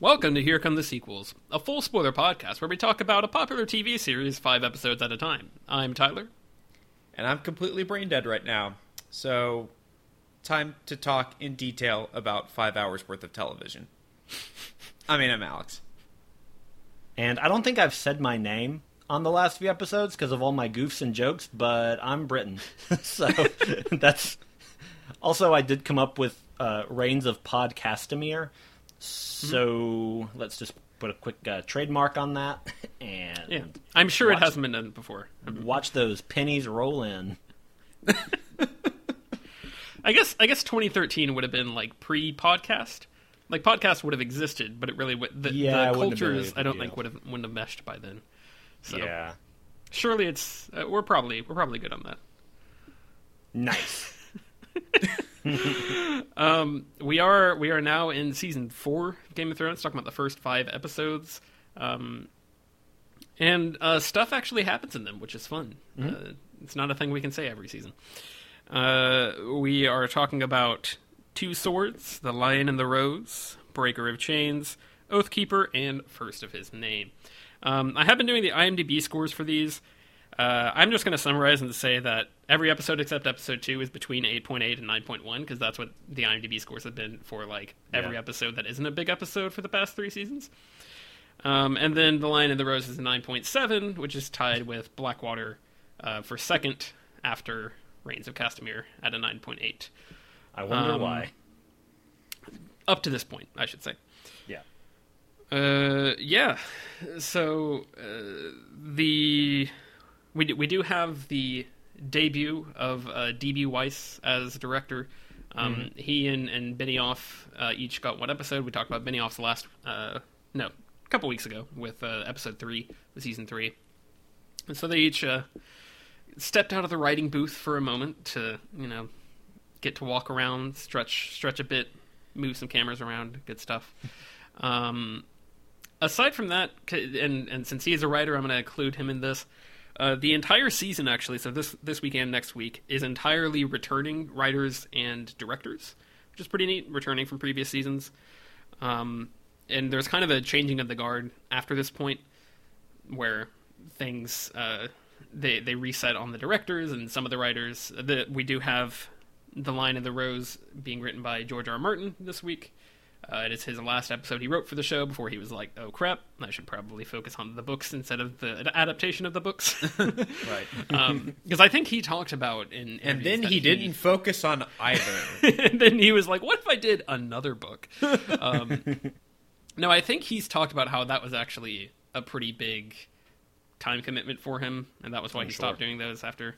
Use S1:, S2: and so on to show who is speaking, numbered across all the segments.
S1: Welcome to Here Come the Sequels, a full spoiler podcast where we talk about a popular TV series five episodes at a time. I'm Tyler.
S2: And I'm completely brain dead right now. So, time to talk in detail about five hours worth of television. I mean, I'm Alex.
S3: And I don't think I've said my name on the last few episodes because of all my goofs and jokes, but I'm Britain. so that's. Also, I did come up with uh, Rains of Podcastamere. So mm-hmm. let's just put a quick uh, trademark on that. And
S1: yeah, I'm sure watch, it hasn't been done before.
S3: Watch those pennies roll in.
S1: I guess I guess 2013 would have been like pre-podcast. Like podcast would have existed, but it really would. The, yeah, the cultures I don't deal. think would have wouldn't have meshed by then. So,
S3: yeah,
S1: surely it's uh, we're probably we're probably good on that.
S3: Nice.
S1: um, we are we are now in season four of Game of Thrones, talking about the first five episodes, um, and uh, stuff actually happens in them, which is fun. Mm-hmm. Uh, it's not a thing we can say every season. Uh, we are talking about Two Swords, The Lion and the Rose, Breaker of Chains, Oathkeeper, and First of His Name. Um, I have been doing the IMDb scores for these. Uh, I'm just going to summarize and say that every episode except episode two is between 8.8 and 9.1 because that's what the IMDb scores have been for like every yeah. episode that isn't a big episode for the past three seasons. Um, and then The Lion and the Rose is a 9.7, which is tied with Blackwater uh, for second after Rains of Castamere at a 9.8.
S3: I wonder um, why.
S1: Up to this point, I should say.
S3: Yeah.
S1: Uh, yeah. So uh, the we do, we do have the debut of uh, DB Weiss as director. Um, mm-hmm. He and, and Benioff uh, each got one episode. We talked about Benioff's last, uh, no, a couple weeks ago with uh, episode three, the season three. And so they each uh, stepped out of the writing booth for a moment to, you know, get to walk around, stretch stretch a bit, move some cameras around, good stuff. Um, aside from that, and and since he is a writer, I'm going to include him in this. Uh, the entire season, actually, so this this weekend, next week, is entirely returning writers and directors, which is pretty neat. Returning from previous seasons, um, and there's kind of a changing of the guard after this point, where things uh, they they reset on the directors and some of the writers. That we do have the Lion and the Rose being written by George R. R. Martin this week. Uh, it is his last episode he wrote for the show before he was like, "Oh crap, I should probably focus on the books instead of the adaptation of the books."
S3: right.
S1: Because um, I think he talked about in
S2: and then he, he, didn't focus on either.
S1: and then he was like, "What if I did another book?" Um, no, I think he's talked about how that was actually a pretty big time commitment for him, and that was why I'm he sure. stopped doing those after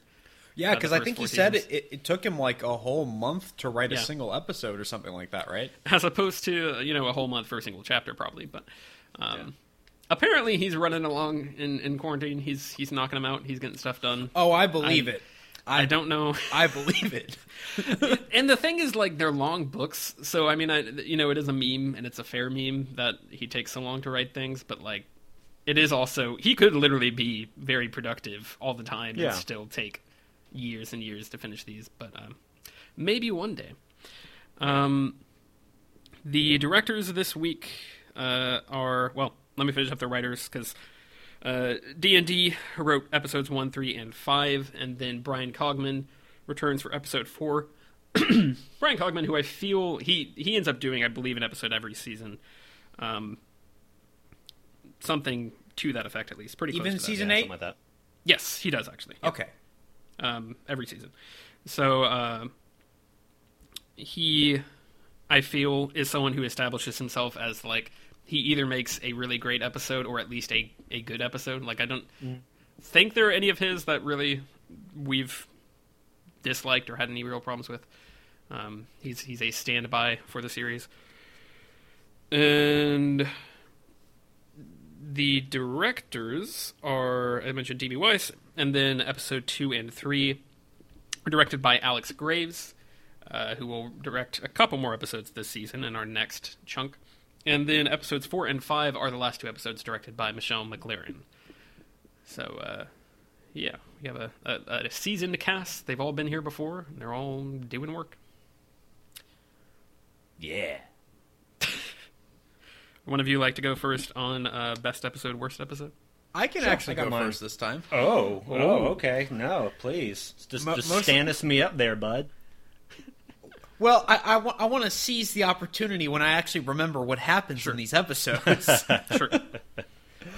S2: yeah, because uh, I think he said it, it, took him like a whole month to write yeah. a single episode or something like that, right?
S1: As opposed to you know a whole month for a single chapter, probably. But um, yeah. apparently, he's running along in, in quarantine. He's he's knocking them out. He's getting stuff done.
S2: Oh, I believe I, it.
S1: I, I, don't know.
S2: I believe it.
S1: and the thing is, like, they're long books, so I mean, I you know, it is a meme, and it's a fair meme that he takes so long to write things. But like, it is also he could literally be very productive all the time yeah. and still take years and years to finish these, but um, maybe one day. Um, the directors this week uh, are well. Let me finish up the writers because uh, D and D wrote episodes one, three, and five, and then Brian Cogman returns for episode four. Brian Cogman, who I feel he he ends up doing, I believe, an episode every season, um, something to that effect at least. Pretty
S2: even season
S3: yeah, eight, like that.
S1: Yes, he does actually.
S2: Yeah. Okay,
S1: um, every season. So uh, he, I feel, is someone who establishes himself as like he either makes a really great episode or at least a, a good episode. Like I don't mm. think there are any of his that really we've disliked or had any real problems with. Um, he's he's a standby for the series, and the directors are I mentioned DB Weiss, and then episode two and three are directed by Alex Graves, uh, who will direct a couple more episodes this season in our next chunk. And then episodes four and five are the last two episodes directed by Michelle MacLaren. So, uh, yeah, we have a, a, a seasoned cast. They've all been here before. They're all doing work.
S3: Yeah.
S1: One of you like to go first on uh, best episode, worst episode?
S2: I can
S3: Sure,
S2: actually
S3: I got
S2: go
S3: mine.
S2: first this time.
S3: Oh, oh, okay. No, please. Just,
S2: Mo-
S3: just
S2: most-
S3: Stannis me up there, bud.
S2: Well, I, I, wa- I want to seize the opportunity when I actually remember what happens in these episodes.
S1: Sure.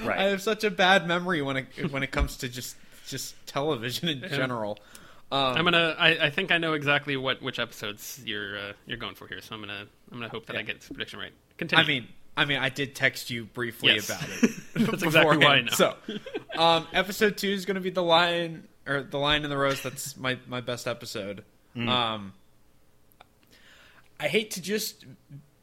S3: Right.
S2: I have such a bad memory when it when it comes to just just television in general. Um,
S1: I'm gonna. I, I think I know exactly what which episodes you're uh, you're going for here. So I'm gonna I'm gonna hope that I get this prediction right. Continue.
S2: I mean, I mean, I did text you briefly
S1: Yes.
S2: about it.
S1: That's exactly why I know.
S2: So, um, episode two is going to be the lion or the lion in the rose. That's my my best episode.
S1: Mm.
S2: Um, I hate to just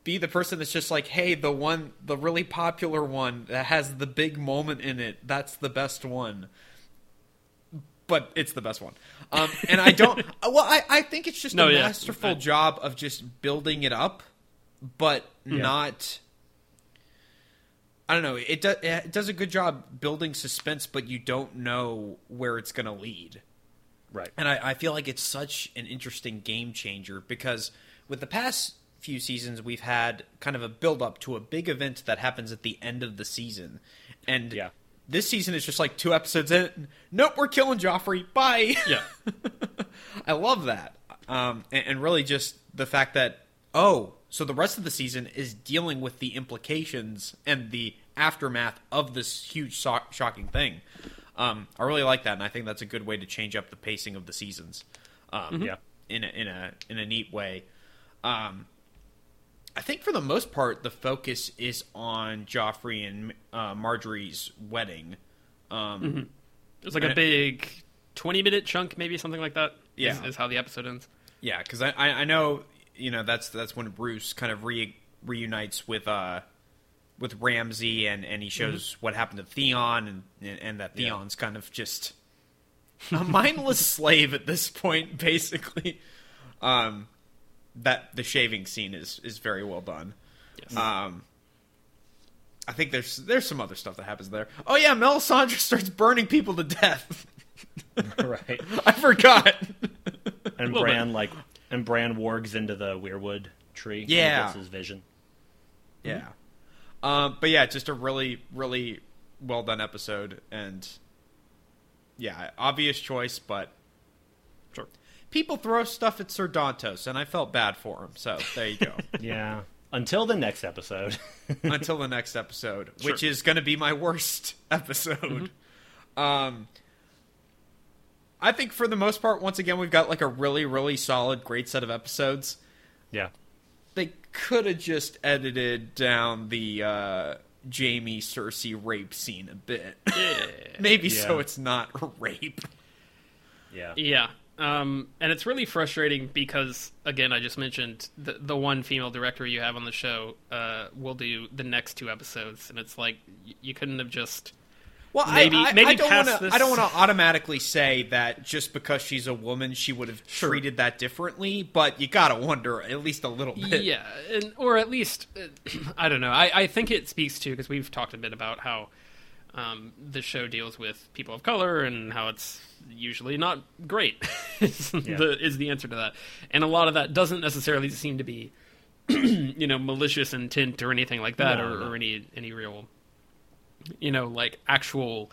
S2: be the person that's just like, hey, the one, the really popular one that has the big moment in it. That's the best one. But it's the best one. Um, and I don't. well, I, I think it's just
S1: No,
S2: a
S1: yeah.
S2: masterful
S1: I-
S2: job of just building it up, but not. I don't know. It, do, it does a good job building suspense, but you don't know where it's going to lead.
S3: right.
S2: And I, I feel like it's such an interesting game changer because with the past few seasons, we've had kind of a build up to a big event that happens at the end of the season. And
S3: Yeah.
S2: this season is just like two episodes in. Nope, we're killing Joffrey. Bye.
S1: yeah.
S2: I love that. Um, and, and really just the fact that, oh, so the rest of the season is dealing with the implications and the aftermath of this huge so- shocking thing. Um, I really like that, and I think that's a good way to change up the pacing of the seasons. Um,
S3: Yeah.
S2: in a, in a in a neat way. Um, I think for the most part, the focus is on Joffrey and uh, Margaery's wedding. Um,
S1: It's like a big 20 minute chunk, maybe something like that. is-
S2: Yeah.
S1: is, how the episode ends.
S2: Yeah, because I, I I know you know that's that's when Roose kind of re, reunites with uh with Ramsay and and he shows what happened to Theon and and, and that
S3: Yeah.
S2: Theon's kind of just a mindless slave at this point, basically. Um, that the shaving scene is is very well done.
S1: Yes.
S2: Um, I think there's there's some other stuff that happens there. Oh yeah, Melisandre starts burning people to death.
S3: right.
S2: I forgot.
S3: And
S1: little
S3: Bran like and Bran wargs into the weirwood tree. when he
S2: Yeah.
S3: gets his vision.
S2: Yeah. Um, but yeah, just a really, really well done episode, and yeah, obvious choice, but
S1: Sure.
S2: people throw stuff at Sir Dontos, and I felt bad for him. So there you go.
S3: Yeah. Until the next episode.
S2: Until the next episode, which is going to be my worst episode. Um, I think for the most part, once again, we've got like a really, really solid, great set of episodes.
S3: yeah.
S2: They could have just edited down the uh, Jaime Cersei rape scene a bit.
S1: Yeah.
S2: Maybe so it's not a rape.
S3: Yeah.
S1: Yeah. Um, and it's really frustrating because, again, I just mentioned the, the one female director you have on the show uh, will do the next two episodes, and it's like y- you couldn't have just.
S2: Well,
S1: Maybe-
S2: I, I,
S1: maybe
S2: I don't
S1: past
S2: want to.
S1: this-
S2: I don't want to automatically say that just because she's a woman, she would have
S1: Sure.
S2: treated that differently. But you gotta wonder at least a little bit.
S1: Yeah, and, or at least uh, I don't know. I, I think it speaks to because we've talked a bit about how um, the show deals with people of color and how it's usually not great. is,
S3: Yeah.
S1: the, is the answer to that, and a lot of that doesn't necessarily seem to be you know malicious intent or anything like that,
S3: No,
S1: or,
S3: no.
S1: or any any real you know like actual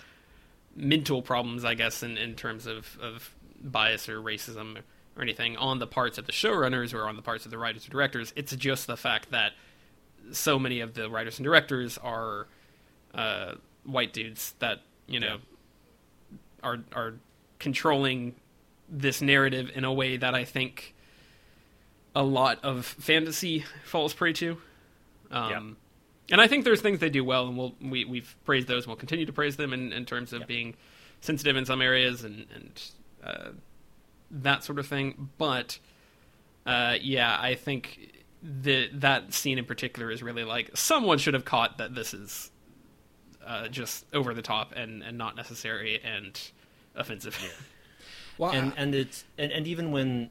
S1: mental problems, I guess, in, in terms of, of bias or racism or anything on the parts of the showrunners or on the parts of the writers or directors. It's just the fact that so many of the writers and directors are uh, white dudes that you know are are controlling this narrative in a way that I think a lot of fantasy falls prey to. Um,
S3: Yeah.
S1: And I think there's things they do well, and we'll, we we've praised those, and we'll continue to praise them in, in terms of
S3: Yeah.
S1: being sensitive in some areas and and uh, that sort of thing. But uh, yeah, I think the that scene in particular is really like someone should have caught that this is uh, just over the top and and not necessary and offensive.
S2: Well,
S3: and and it's and, and even when,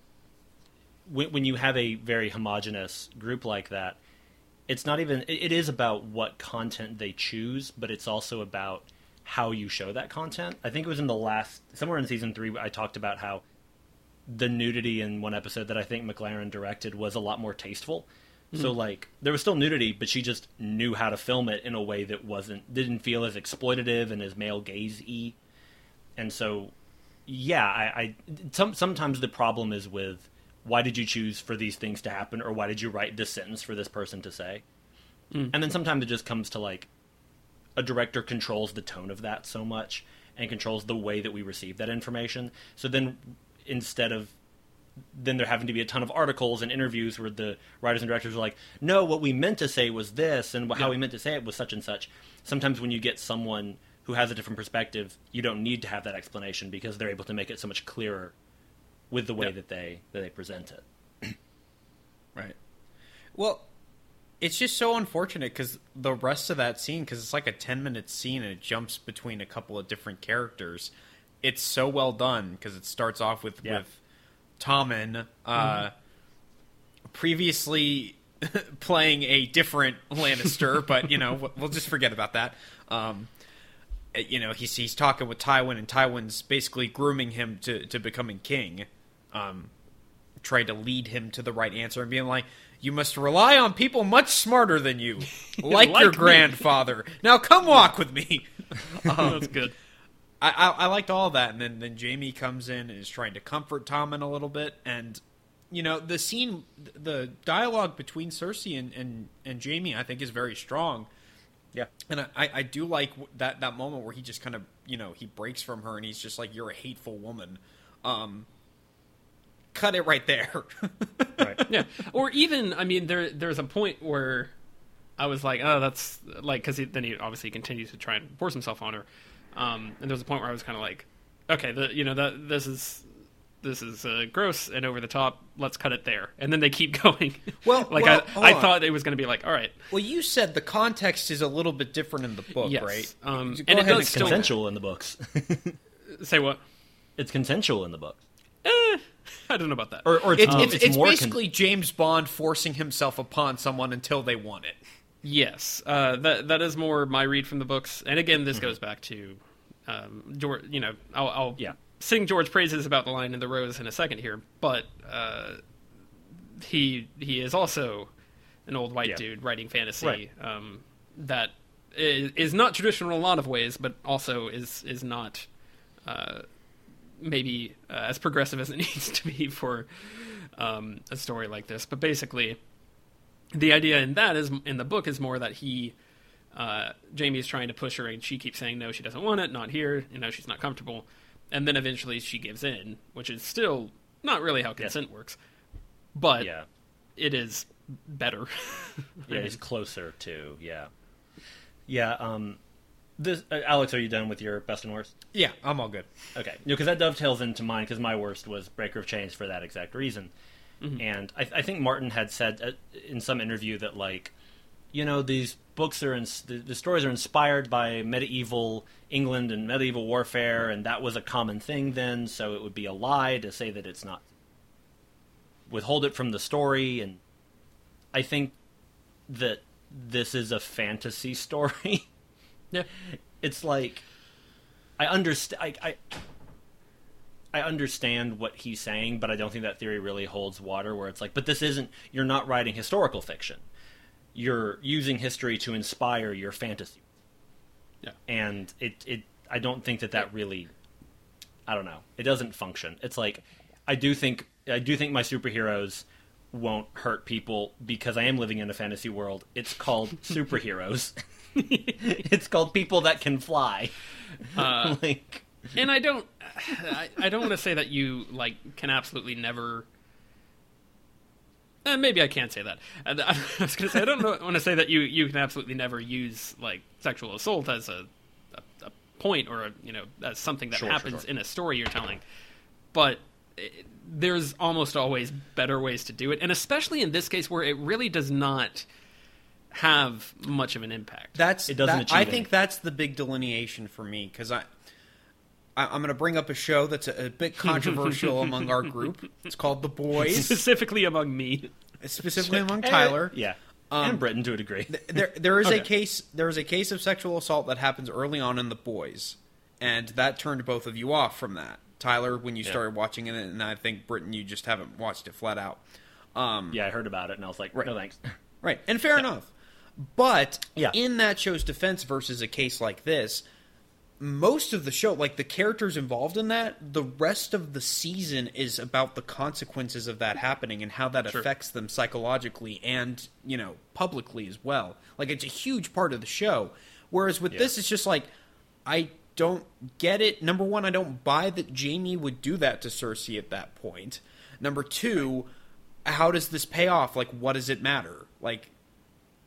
S3: when when you have a very homogenous group like that it's not even it, is about what content they choose but it's also about how you show that content. I think it was in the last somewhere in season three i talked about how the nudity in one episode that i think MacLaren directed was a lot more tasteful. So hmm. like there was still nudity, but she just knew how to film it in a way that wasn't didn't feel as exploitative and as male gaze y. And so, yeah, I, I some sometimes the problem is with why did you choose for these things to happen, or why did you write this sentence for this person to say? Mm. And then sometimes it just comes to like a director controls the tone of that so much and controls the way that we receive that information. So then instead of then there having to be a ton of articles and interviews where the writers and directors are like, no, what we meant to say was this, and how
S1: Yeah.
S3: we meant to say it was such and such. Sometimes when you get someone who has a different perspective, you don't need to have that explanation because they're able to make it so much clearer with the way that they that they present it.
S2: Right. Well, it's just so unfortunate because the rest of that scene, because it's like a 10 minute scene and it jumps between a couple of different characters. It's so well done because it starts off with,
S3: Yeah.
S2: with Tommen uh, previously playing a different Lannister, but, you know, we'll- we'll just forget about that. Um, you know, he's, he's talking with Tywin, and Tywin's basically grooming him to, to becoming king. Um, try to lead him to the right answer and being like, "You must rely on people much smarter than you, like,
S1: Like
S2: your
S1: me."
S2: grandfather. Now come walk with me."
S1: That's good.
S2: I, I, I liked all that, and then then Jaime comes in and is trying to comfort Tommen a little bit, and you know the scene, the dialogue between Cersei and and, and Jaime, I think is very strong.
S3: Yeah.
S2: And I, I- I do like that that moment where he just kind of you know he breaks from her and he's just like you're a hateful woman. Um, cut it right there.
S3: Right.
S1: yeah or even i mean there there's a point where i was like oh that's like because then he obviously continues to try and force himself on her um and there's a point where i was kind of like okay the you know that this is this is uh, gross and over the top let's cut it there and then they keep going
S2: Well-
S1: like
S2: well,
S1: i i
S2: on.
S1: thought it was going to be like all right
S2: well, you said the context is a little bit different in the book,
S1: Yes,
S2: right?
S1: um,
S2: Go
S1: and it does
S3: It's
S1: still-
S3: consensual in the books.
S1: say what
S3: it's consensual in the books.
S1: eh, i don't know about that
S3: Or, or it's,
S2: It's,
S3: um,
S2: it's, it's,
S3: more con-
S2: basically James Bond forcing himself upon someone until they want it.
S1: Yes, uh, that that is more my read from the books. And again, this
S2: Mm-hmm.
S1: goes back to um, George. You know, I'll, I'll
S3: Yeah.
S1: sing George praises about the lion in the rose in a second here, but uh, he he is also an old white
S3: Yeah.
S1: dude writing fantasy
S3: Right.
S1: um, that is, is not traditional in a lot of ways, but also is is not uh, maybe uh, as progressive as it needs to be for um, a story like this. But basically, the idea in that is in the book is more that he uh, Jaime is trying to push her and she keeps saying no, she doesn't want it, not here, you know, she's not comfortable, and then eventually she gives in, which is still not really how consent works, but
S3: yeah.
S1: it is better.
S3: Yeah, he's closer to yeah, yeah. Um, this uh, Alex, are you done with your best and worst?
S2: Yeah, I'm all good.
S3: Okay, because that dovetails into mine because my worst was Breaker of Chains for that exact reason. And I, I think Martin had said uh, in some interview that like, you know, these books are ins- the, the stories are inspired by medieval England and medieval warfare, and that was a common thing then. So it would be a lie to say that it's not. Withhold it from the story, and I think that this is a fantasy story.
S1: yeah,
S3: it's like I understand. I, I I understand what he's saying, but I don't think that theory really holds water. Where it's like, but this isn't. You're not writing historical fiction. You're using history to inspire your fantasy,
S1: yeah.
S3: and it it. I don't think that that really. I don't know. It doesn't function. It's like I do think I do think my superheroes won't hurt people because I am living in a fantasy world. It's called superheroes. it's called people that can fly.
S1: Uh,
S3: like
S1: and I don't, I, I don't want to say that you like can absolutely never. Uh, maybe I can't say that. Uh, I was going to say I don't want to say that you you can absolutely never use like sexual assault as a a, a point or a, you know as something that
S3: Sure, sure,
S1: happens
S3: sure.
S1: in a story you're telling, but. It, there's almost always better ways to do it, and especially in this case where it really does not have much of an impact.
S2: That's
S3: It doesn't
S2: that-
S3: achieve
S2: I think that's the big delineation for me because I, I I'm going to bring up a show that's a, a bit controversial among our group. It's called The Boys,
S1: specifically among me.
S2: specifically among Tyler.
S3: yeah,
S2: Um,
S3: and Britain to a degree.
S2: There there is
S1: Okay.
S2: a case there is a case of sexual assault that happens early on in The Boys, and that turned both of you off from that. Tyler, when you
S3: Yeah.
S2: started watching it, and I think Britain, you just haven't watched it flat out. Um,
S3: Yeah, I heard about it and I was like,
S2: Right.
S3: no thanks.
S2: Right, and fair enough. But
S3: Yeah.
S2: in that show's defense versus a case like this, most of the show, like the characters involved in that, the rest of the season is about the consequences of that happening and how that
S1: Sure.
S2: affects them psychologically and, you know, publicly as well. Like it's a huge part of the show. Whereas with
S3: Yeah.
S2: this, it's just like, I don't get it. Number one, I don't buy that Jaime would do that to Cersei at that point. Number two, how does this pay off? Like, what does it matter? Like,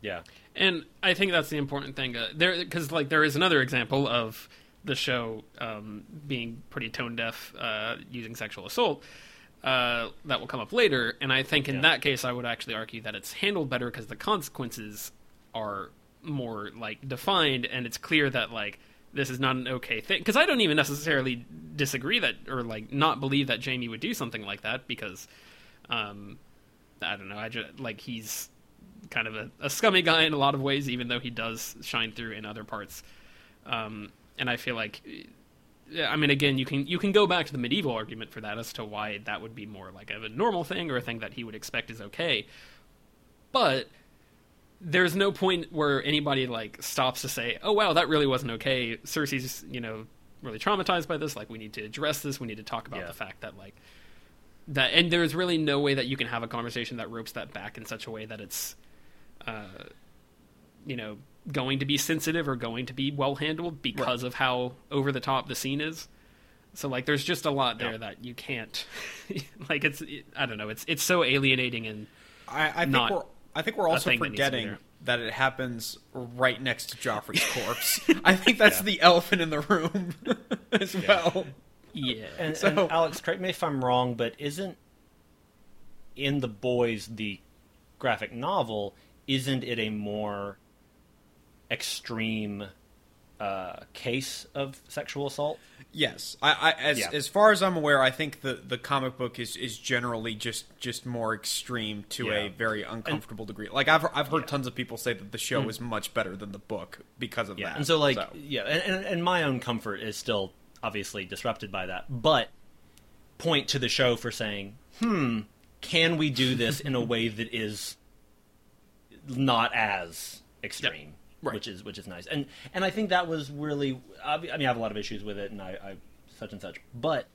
S3: Yeah.
S1: And I think that's the important thing. Uh, there, because like there is another example of the show um, being pretty tone deaf uh, using sexual assault uh, that will come up later. And I think in
S3: Yeah.
S1: that case, I would actually argue that it's handled better because the consequences are more like defined, and it's clear that like this is not an okay thing. Because I don't even necessarily disagree that or like not believe that Jaime would do something like that because. Um, I don't know. I just like he's kind of a, a scummy guy in a lot of ways, even though he does shine through in other parts. Um, and I feel like, I mean, again, you can you can go back to the medieval argument for that as to why that would be more like a normal thing or a thing that he would expect is okay. But there's no point where anybody like stops to say, "Oh wow, that really wasn't okay." Cersei's, you know, really traumatized by this. Like, we need to address this. We need to talk about
S3: Yeah.
S1: the fact that like that, and there's really no way that you can have a conversation that ropes that back in such a way that it's, uh, you know, going to be sensitive or going to be well handled because of how over the top the scene is. So like, there's just a lot there
S3: Yeah.
S1: that you can't, like, it's I don't know, it's it's so alienating and
S2: I, I think we're I think we're also
S1: thing that needs to be
S2: forgetting that it happens right next to Joffrey's corpse. I think that's the elephant in the room as well.
S1: yeah,
S3: And,
S2: So-
S3: and Alex, correct me if I'm wrong, but isn't in the boys the graphic novel? Isn't it a more extreme uh, case of sexual assault?
S2: Yes, I, I as
S3: Yeah.
S2: as far as I'm aware, I think the, the comic book is, is generally just just more extreme to
S3: Yeah.
S2: a very uncomfortable degree. Like I've I've heard
S3: Yeah.
S2: tons of people say that the show is much better than the book because of
S3: Yeah,
S2: that.
S3: and so like yeah, and, and, and my own comfort is still obviously disrupted by that, but point to the show for saying, hmm, can we do this in a way that is not as extreme?
S2: Right.
S3: Which is which is nice, and and I think that was really. I mean, I have a lot of issues with it, and I, I such and such, but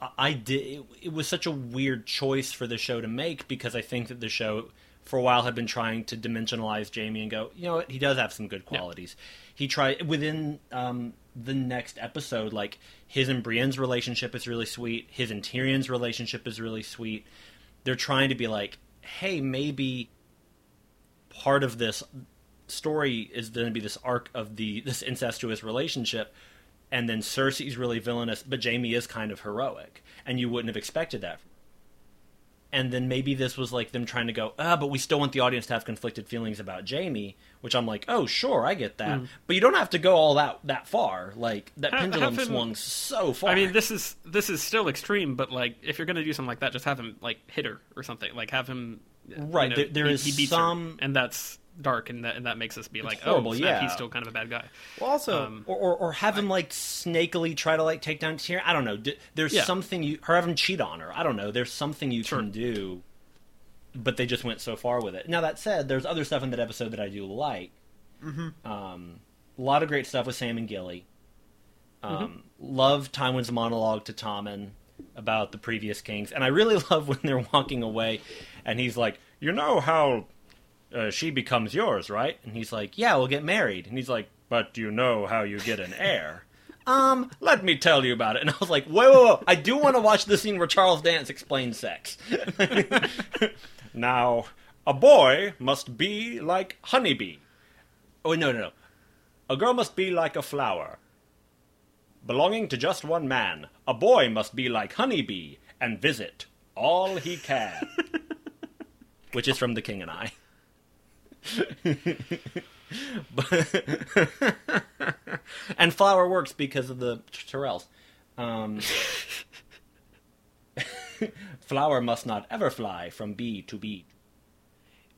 S3: I- I did. It, it was such a weird choice for the show to make because I think that the show, for a while, had been trying to dimensionalize Jaime and go, you know what, he does have some good qualities. He tried within um, the next episode, like his and Brienne's relationship is really sweet. His and Tyrion's relationship is really sweet. They're trying to be like, hey, maybe part of this story is going to be this arc of the this incestuous relationship and then Cersei's really villainous but Jaime is kind of heroic and you wouldn't have expected that and then maybe this was like them trying to go ah but we still want the audience to have conflicted feelings about Jaime which I'm like oh sure I get that but you don't have to go all that that far like that
S1: Have-
S3: pendulum
S1: have him-
S3: swung so far
S1: I mean, this is this is still extreme, but like, if you're gonna do something like that, just have him like hit her or something. Like, have him. You
S3: Right,
S1: know,
S3: there- there
S1: he,
S3: is
S1: beats her,
S3: some-
S1: and that's dark, and that and that makes us be like,
S3: horrible,
S1: oh, snap,
S3: yeah.
S1: he's still kind of a bad guy.
S2: well, also
S1: um,
S3: or, or, or have him like snakily try to like take down Tyrion. I don't know. D- There's
S1: Yeah.
S3: something you or have him cheat on her. I don't know. There's something you
S1: Sure.
S3: can do, but they just went so far with it. Now that said, there's other stuff in that episode that I do like. Mm-hmm. Um, a lot of great stuff with Sam and Gilly. Um, Love Tywin's monologue to Tommen about the previous kings, and I really love when they're walking away, and he's like, "You know how uh, she becomes yours, right?" And he's like, "Yeah, we'll get married." And he's like, "But you know how you get an heir?" um, let me tell you about it. And I was like, "Whoa, whoa, whoa! I do want to watch the scene where Charles Dance explains sex." now, a boy must be like honeybee. Oh no, no, no! A girl must be like a flower, belonging to just one man. A boy must be like honeybee and visit all he can. Which is from The King and I. And flower works because of the Tyrells. Um, flower must not ever fly from bee to bee.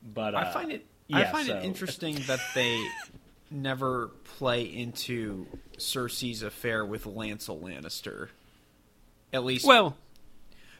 S3: But uh,
S2: I find it I find
S3: so-
S2: it interesting that they never play into Cersei's affair with Lancel Lannister. At least
S1: Well,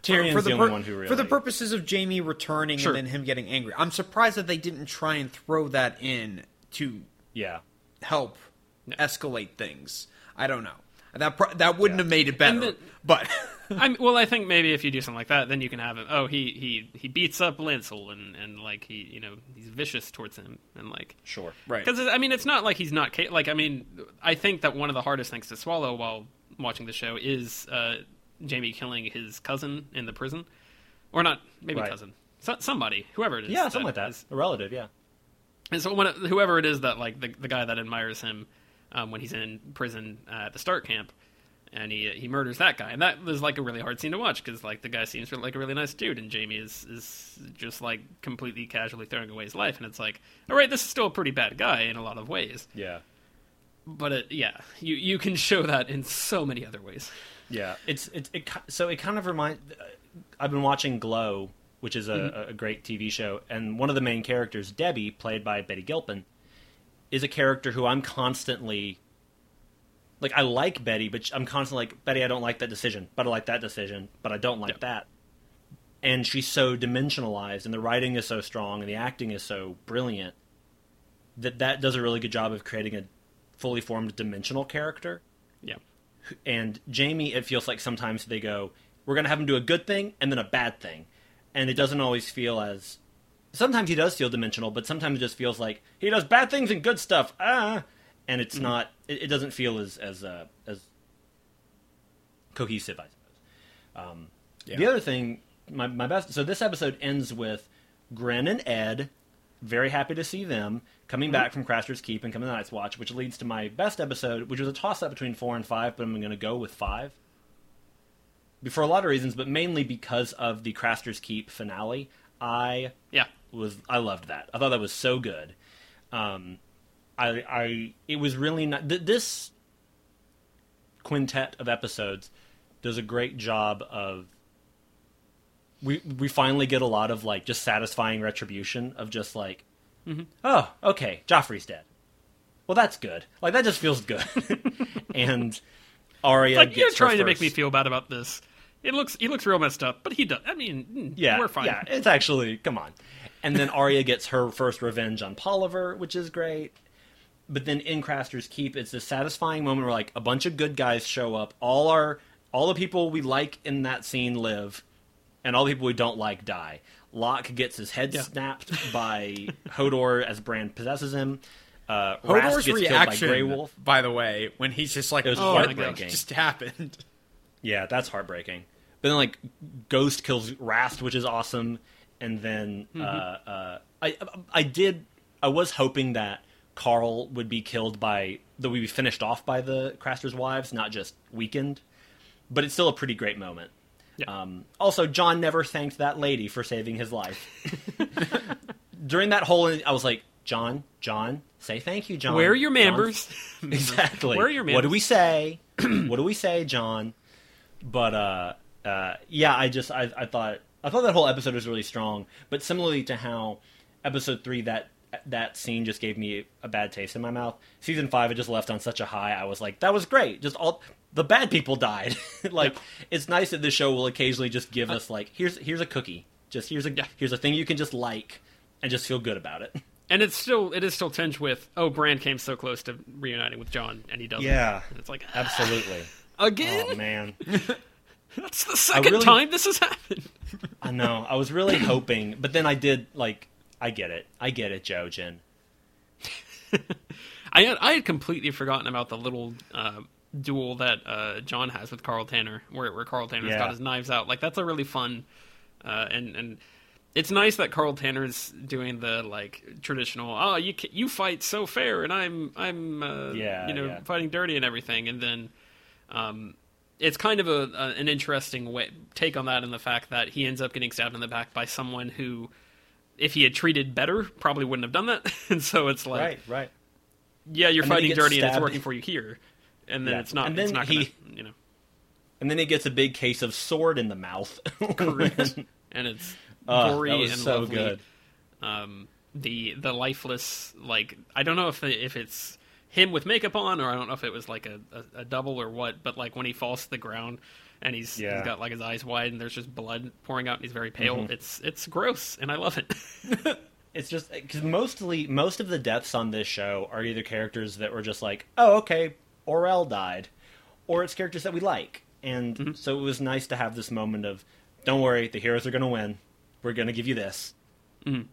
S3: Tyrion's the,
S2: the
S3: only
S2: pur-
S3: one who really
S2: for the purposes of Jaime returning
S1: Sure.
S2: and then him getting angry. I'm surprised that they didn't try and throw that in to
S3: Yeah.
S2: help
S1: Yeah.
S2: escalate things. I don't know. That pro- that wouldn't
S3: Yeah.
S2: have made it better,
S1: the-
S2: but
S1: I well, I think maybe if you do something like that, then you can have him. Oh, he he he beats up Lancel and and like he you know he's vicious towards him and like
S3: Sure.
S2: right.
S1: because I mean it's not like he's not like I mean I think that one of the hardest things to swallow while watching the show is uh, Jaime killing his cousin in the prison, or not maybe
S3: Right.
S1: cousin, so, somebody whoever it is.
S3: Yeah, something like that.
S1: is-
S3: A relative, yeah.
S1: And so when it, whoever it is that like the, the guy that admires him um, when he's in prison uh, at the start camp, and he he murders that guy, and that was like a really hard scene to watch because like the guy seems like a really nice dude, and Jaime is is just like completely casually throwing away his life, and it's like, all right, this is still a pretty bad guy in a lot of ways,
S3: Yeah.
S1: but it, yeah, you you can show that in so many other ways.
S3: Yeah, it's it's it, so it kind of reminds. I've been watching Glow, which is a,
S1: Mm-hmm.
S3: a great TV show, and one of the main characters, Debbie, played by Betty Gilpin, is a character who I'm constantly like. I like Betty, but I'm constantly like Betty. I don't like that decision, but I like that decision, but I don't like
S1: Yeah.
S3: that. And she's so dimensionalized, and the writing is so strong, and the acting is so brilliant that that does a really good job of creating a fully formed dimensional character
S1: Yeah,
S3: and Jaime, it feels like sometimes they go, "We're going to have him do a good thing and then a bad thing," and it doesn't always feel as. Sometimes he does feel dimensional, but sometimes it just feels like he does bad things and good stuff. Ah, and it's not. It, it doesn't feel as as uh, as cohesive, I suppose. Um, The other thing, my my best. So this episode ends with Grenn and Edd. Very happy to see them coming back from Craster's Keep and coming to Night's Watch, which leads to my best episode, which was a toss up between four and five, but I'm going to go with five. For a lot of reasons, but mainly because of the Craster's Keep finale. I
S1: yeah,
S3: was I loved that. I thought that was so good. Um, I I it was really not th- this quintet of episodes does a great job of we we finally get a lot of like just satisfying retribution of just like oh okay Joffrey's dead well that's good like that just feels good and Arya
S1: like
S3: gets
S1: you're trying to make me feel bad about this. It looks he looks real messed up, but he does. I mean, mm,
S3: Yeah,
S1: we're fine.
S3: Yeah, it's actually come on. And then Arya gets her first revenge on Polliver, which is great. But then in Craster's Keep, it's this satisfying moment where like a bunch of good guys show up. All our all the people we like in that scene live, and all the people we don't like die. Locke gets his head
S1: Yeah.
S3: snapped by Hodor as Bran possesses him. Uh,
S2: Hodor's
S3: gets killed by
S2: reaction,
S3: Grey Wolf.
S2: by the way, when he's just like, "Oh, it just happened."
S3: Yeah, that's heartbreaking. But then like Ghost kills Rast, which is awesome, and then uh, uh, I I did I was hoping that Karl would be killed by that we be finished off by the Craster's wives, not just weakened. But it's still a pretty great moment.
S1: Yeah.
S3: Um, also, Jon never thanked that lady for saving his life. During that whole, I was like, Jon, Jon, say thank you, Jon.
S1: Where are your members?
S3: Exactly.
S1: Where are your members?
S3: What do we say? what do we say, Jon? But uh, uh, yeah, I just I, I thought I thought that whole episode was really strong. But similarly to how episode three that that scene just gave me a bad taste in my mouth. Season five, it just left on such a high. I was like, that was great. Just all the bad people died. like it's nice that the show will occasionally just give us like here's here's a cookie. Just here's a
S1: Yeah.
S3: here's a thing you can just like and just feel good about it.
S1: and it's still it is still tinged with oh Bran came so close to reuniting with Jon and he doesn't.
S3: Yeah.
S1: And it's like
S3: Absolutely.
S1: again.
S3: oh man.
S1: That's the second
S3: really-
S1: time this has happened.
S3: I know. I was really hoping, but then I did like. I get it. I get it, Jojen.
S1: I had, I had completely forgotten about the little uh, duel that uh, Jon has with Karl Tanner, where where Karl Tanner's
S3: Yeah.
S1: got his knives out. Like that's a really fun, uh, and and it's nice that Karl Tanner's doing the like traditional. Oh, you you fight so fair, and I'm I'm uh,
S3: Yeah,
S1: you know
S3: yeah.
S1: fighting dirty and everything, and then. Um, it's kind of a, a an interesting way, take on that, in the fact that he ends up getting stabbed in the back by someone who, if he had treated better, probably wouldn't have done that. and so it's like,
S3: right, right.
S1: yeah, you're
S3: And
S1: fighting dirty and it's working for you here, and then
S3: Yeah.
S1: it's not.
S3: And
S1: it's
S3: then
S1: not
S3: he-
S1: gonna, you know,
S3: And then he gets a big case of sword in the mouth.
S1: correct. and it's
S3: Oh,
S1: gory and
S3: so
S1: lovely.
S3: good.
S1: Um, the the lifeless, like I don't know if if it's him with makeup on, or I don't know if it was like a, a, a double or what, but like when he falls to the ground, and he's
S3: Yeah.
S1: he's got like his eyes wide and there's just blood pouring out and he's very pale.
S3: Mm-hmm.
S1: It's it's gross and I love it.
S3: It's just because mostly most of the deaths on this show are either characters that were just like, oh, okay, Orell died, or it's characters that we like, and mm-hmm. so it was nice to have this moment of, don't worry, the heroes are going to win. We're going to give you this. Mm-hmm.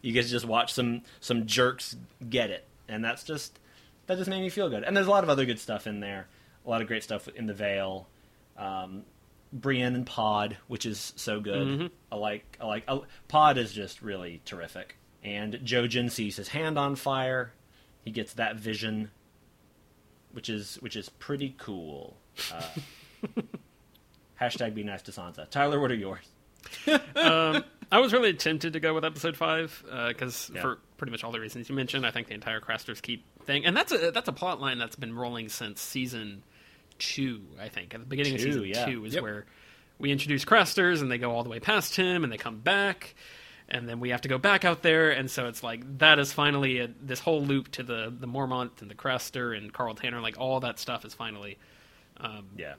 S3: You get to just watch some some jerks get it, and that's just that just made me feel good. And there's a lot of other good stuff in there, a lot of great stuff in the Vale. Um, Brienne and Pod, which is so good. Mm-hmm. I like, I like. I, Pod is just really terrific. And Jojen sees his hand on fire. He gets that vision, which is which is pretty cool. Uh, hashtag be nice to Sansa. Tyler, what are yours?
S1: um, I was really tempted to go with episode five because
S3: Yeah.
S1: for pretty much all the reasons you mentioned, I think the entire Craster's Keep thing, and that's a that's a plot line that's been rolling since season two. I think at the beginning
S3: Two,
S1: of season
S3: yeah.
S1: two is
S2: Yep.
S1: where we introduce Crasters and they go all the way past him and they come back. And then we have to go back out there, and so it's like that is finally a, this whole loop to the the Mormont and the Craster and Karl Tanner, like all that stuff is finally um,
S3: Yeah.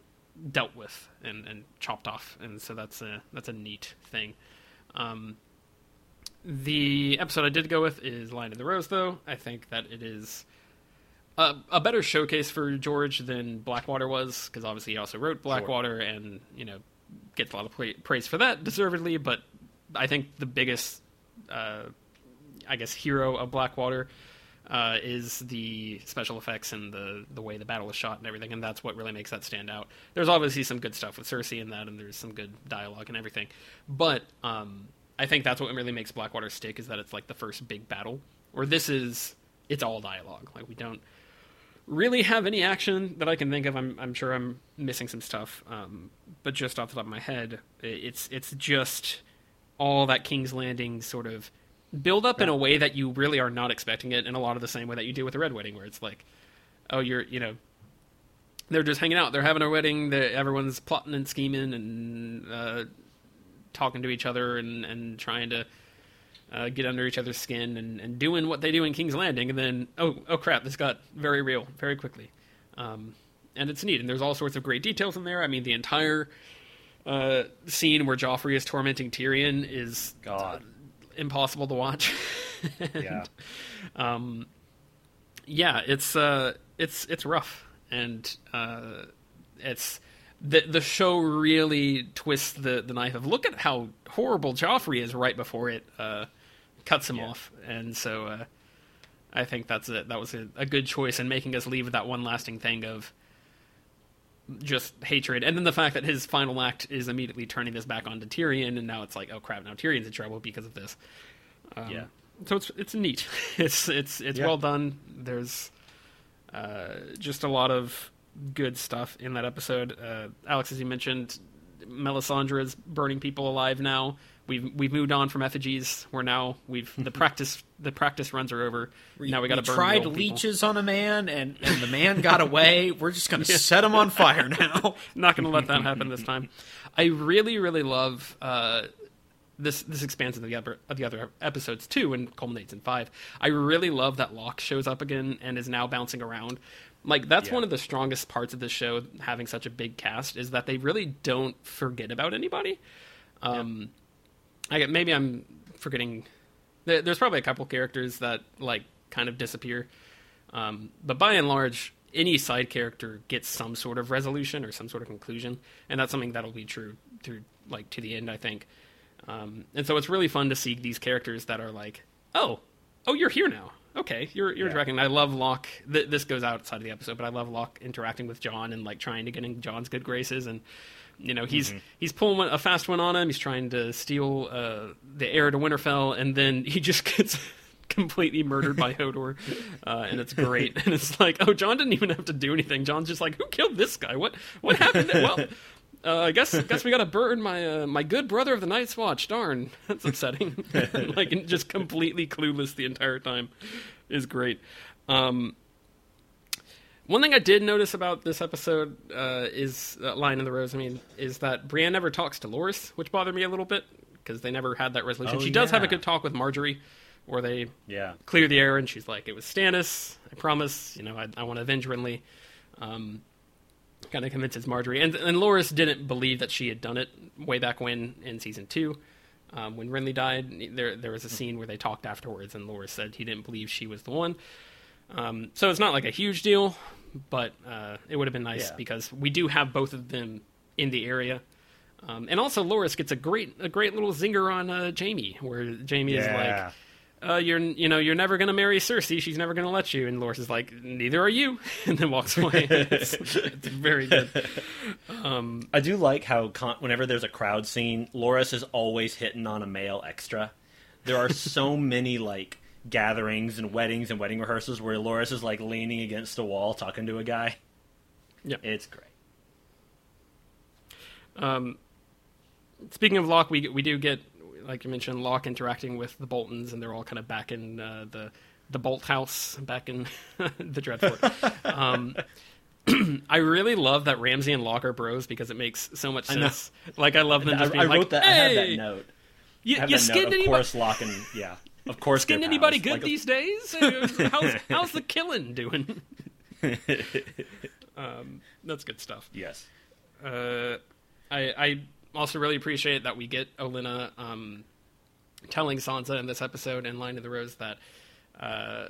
S1: dealt with and, and chopped off, and so that's a that's a neat thing. Um, the episode I did go with is Lion of the Rose, though. I think that it is a, a better showcase for George than Blackwater was, because obviously he also wrote Blackwater, and you know gets a lot of pra- praise for that, deservedly. But I think the biggest, uh, I guess, hero of Blackwater uh, is the special effects and the the way the battle is shot and everything, and that's what really makes that stand out. There's obviously some good stuff with Cersei in that, and there's some good dialogue and everything, but um, I think that's what really makes Blackwater stick is that it's like the first big battle. Where this is, it's all dialogue. Like we don't really have any action that I can think of. I'm I'm sure I'm missing some stuff, um, but just off the top of my head, it's it's just all that King's Landing sort of build up in a way that you really are not expecting it, in a lot of the same way that you do with the Red Wedding, where it's like, oh, you're you know, they're just hanging out, they're having a wedding, everyone's plotting and scheming and uh, talking to each other and and trying to. Uh, get under each other's skin and, and doing what they do in King's Landing, and then oh oh crap, this got very real very quickly, um, and it's neat. And there's all sorts of great details in there. I mean, the entire uh, scene where Joffrey is tormenting Tyrion is
S3: God.
S1: impossible to watch.
S3: Yeah.
S1: um, yeah, it's uh, it's it's rough, and uh, it's the the show really twists the the knife of look at how horrible Joffrey is right before it uh, cuts him
S3: Yeah.
S1: off, and so uh, I think that's a, that was a, a good choice in making us leave with that one lasting thing of just hatred, and then the fact that his final act is immediately turning this back onto Tyrion, and now it's like, oh crap, now Tyrion's in trouble because of this. Um,
S3: Yeah.
S1: So it's it's neat. It's it's it's
S3: Yeah.
S1: well done. There's uh, just a lot of good stuff in that episode. Uh, Alex, as you mentioned, Melisandre is burning people alive now. We've we've moved on from effigies. We're now we've the practice the practice runs are over. now we got to burn
S2: tried
S1: people.
S2: leeches on a man, and, and the man got away. We're just going to set him on fire now.
S1: Not going to let that happen this time. I really, really love uh, this. This expands into the other of the other episodes too, and culminates in five. I really love that Locke shows up again and is now bouncing around. Like that's
S3: Yeah.
S1: one of the strongest parts of this show, having such a big cast, is that they really don't forget about anybody. Um, I get maybe I'm forgetting. There's probably a couple characters that like kind of disappear, um, but by and large, any side character gets some sort of resolution or some sort of conclusion, and that's something that'll be true through like to the end, I think. Um, and so it's really fun to see these characters that are like, oh, oh, you're here now. Okay, you're you're
S3: Yeah.
S1: interacting. I love Locke. Th- this goes outside of the episode, but I love Locke interacting with Jon and like trying to get in Jon's good graces and. You know he's he's pulling a fast one on him. He's trying to steal uh, the heir to Winterfell, and then he just gets completely murdered by Hodor, uh, and it's great. And it's like, oh, Jon didn't even have to do anything. Jon's just like, who killed this guy? What what happened? Well, uh, I guess guess we got to burn my uh, my good brother of the Night's Watch. Darn, that's upsetting. like just completely clueless the entire time is great. Um, one thing I did notice about this episode uh, is uh, lion in the rose. I mean, is that Brienne never talks to Loras, which bothered me a little bit because they never had that resolution.
S3: Oh,
S1: she does have a good talk with Margaery, where they
S3: Yeah.
S1: clear the air, and she's like, "It was Stannis. I promise. You know, I, I want to avenge Renly." Um, kind of convinces Margaery, and and Loras didn't believe that she had done it way back when in season two. Um, when Renly died, there there was a scene where they talked afterwards, and Loras said he didn't believe she was the one. Um, so it's not like a huge deal, but uh, it would have been nice
S3: Yeah.
S1: because we do have both of them in the area. Um, and also, Loras gets a great a great little zinger on uh, Jaime, where Jaime is like, uh, "You're you know you're never gonna marry Cersei. She's never gonna let you." And Loras is like, "Neither are you," and then walks away. it's, it's very good.
S3: I do like how con- whenever there's a crowd scene, Loras is always hitting on a male extra. There are so many like gatherings and weddings and wedding rehearsals where Loras is like leaning against a wall talking to a guy.
S1: Yeah.
S3: It's great.
S1: Um, speaking of Locke, we we do get, like you mentioned, Locke interacting with the Boltons, and they're all kind of back in uh, the the Bolt house, back in the Dreadfort. um, I really love that Ramsay and Locke are bros because it makes so much
S3: I
S1: sense. Like I love them
S3: I,
S1: just being
S3: I
S1: like,
S3: wrote that. I had that note.
S1: You, you
S3: that note.
S1: skinned
S3: Of
S1: anybody?
S3: course, Locke and yeah, of course. They're
S1: anybody good
S3: Like,
S1: these days? How's, how's the killing doing? um, that's good stuff.
S3: Yes.
S1: uh, I, I also really appreciate that we get Olenna um, telling Sansa in this episode in Lion of the Rose that uh,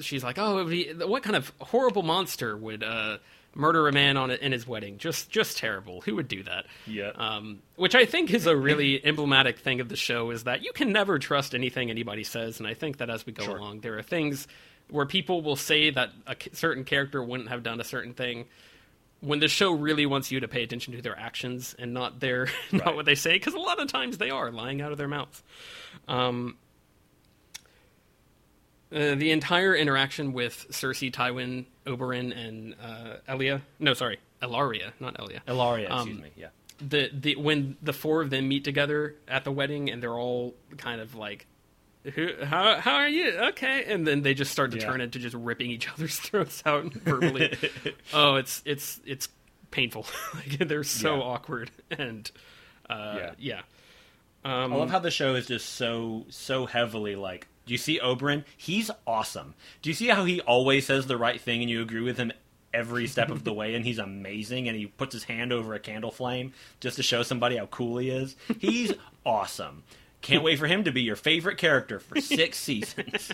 S1: she's like, "Oh, be, what kind of horrible monster would uh, murder a man on a, in his wedding? Just, just terrible. Who would do that?"
S3: Yeah.
S1: Um, which I think is a really emblematic thing of the show is that you can never trust anything anybody says, and I think that as we go
S3: Sure.
S1: along, there are things where people will say that a certain character wouldn't have done a certain thing when the show really wants you to pay attention to their actions and not their not what they say because a lot of times they are lying out of their mouths um, uh, the entire interaction with Cersei, Tywin, Oberyn, and uh, Elia. No, sorry, Ellaria, not Elia.
S3: Ellaria,
S1: Um,
S3: excuse me. Yeah.
S1: The the when the four of them meet together at the wedding and they're all kind of like, Who, how how are you? Okay, and then they just start to
S3: Yeah.
S1: turn into just ripping each other's throats out verbally. oh, it's it's it's painful. like they're so
S3: Yeah.
S1: awkward and uh,
S3: Yeah.
S1: yeah. Um,
S3: I love how the show is just so so heavily like. Do you see Oberyn? He's awesome. Do you see how he always says the right thing and you agree with him every step of the way? And he's amazing. And he puts his hand over a candle flame just to show somebody how cool he is. He's awesome. Can't wait for him to be your favorite character for six seasons.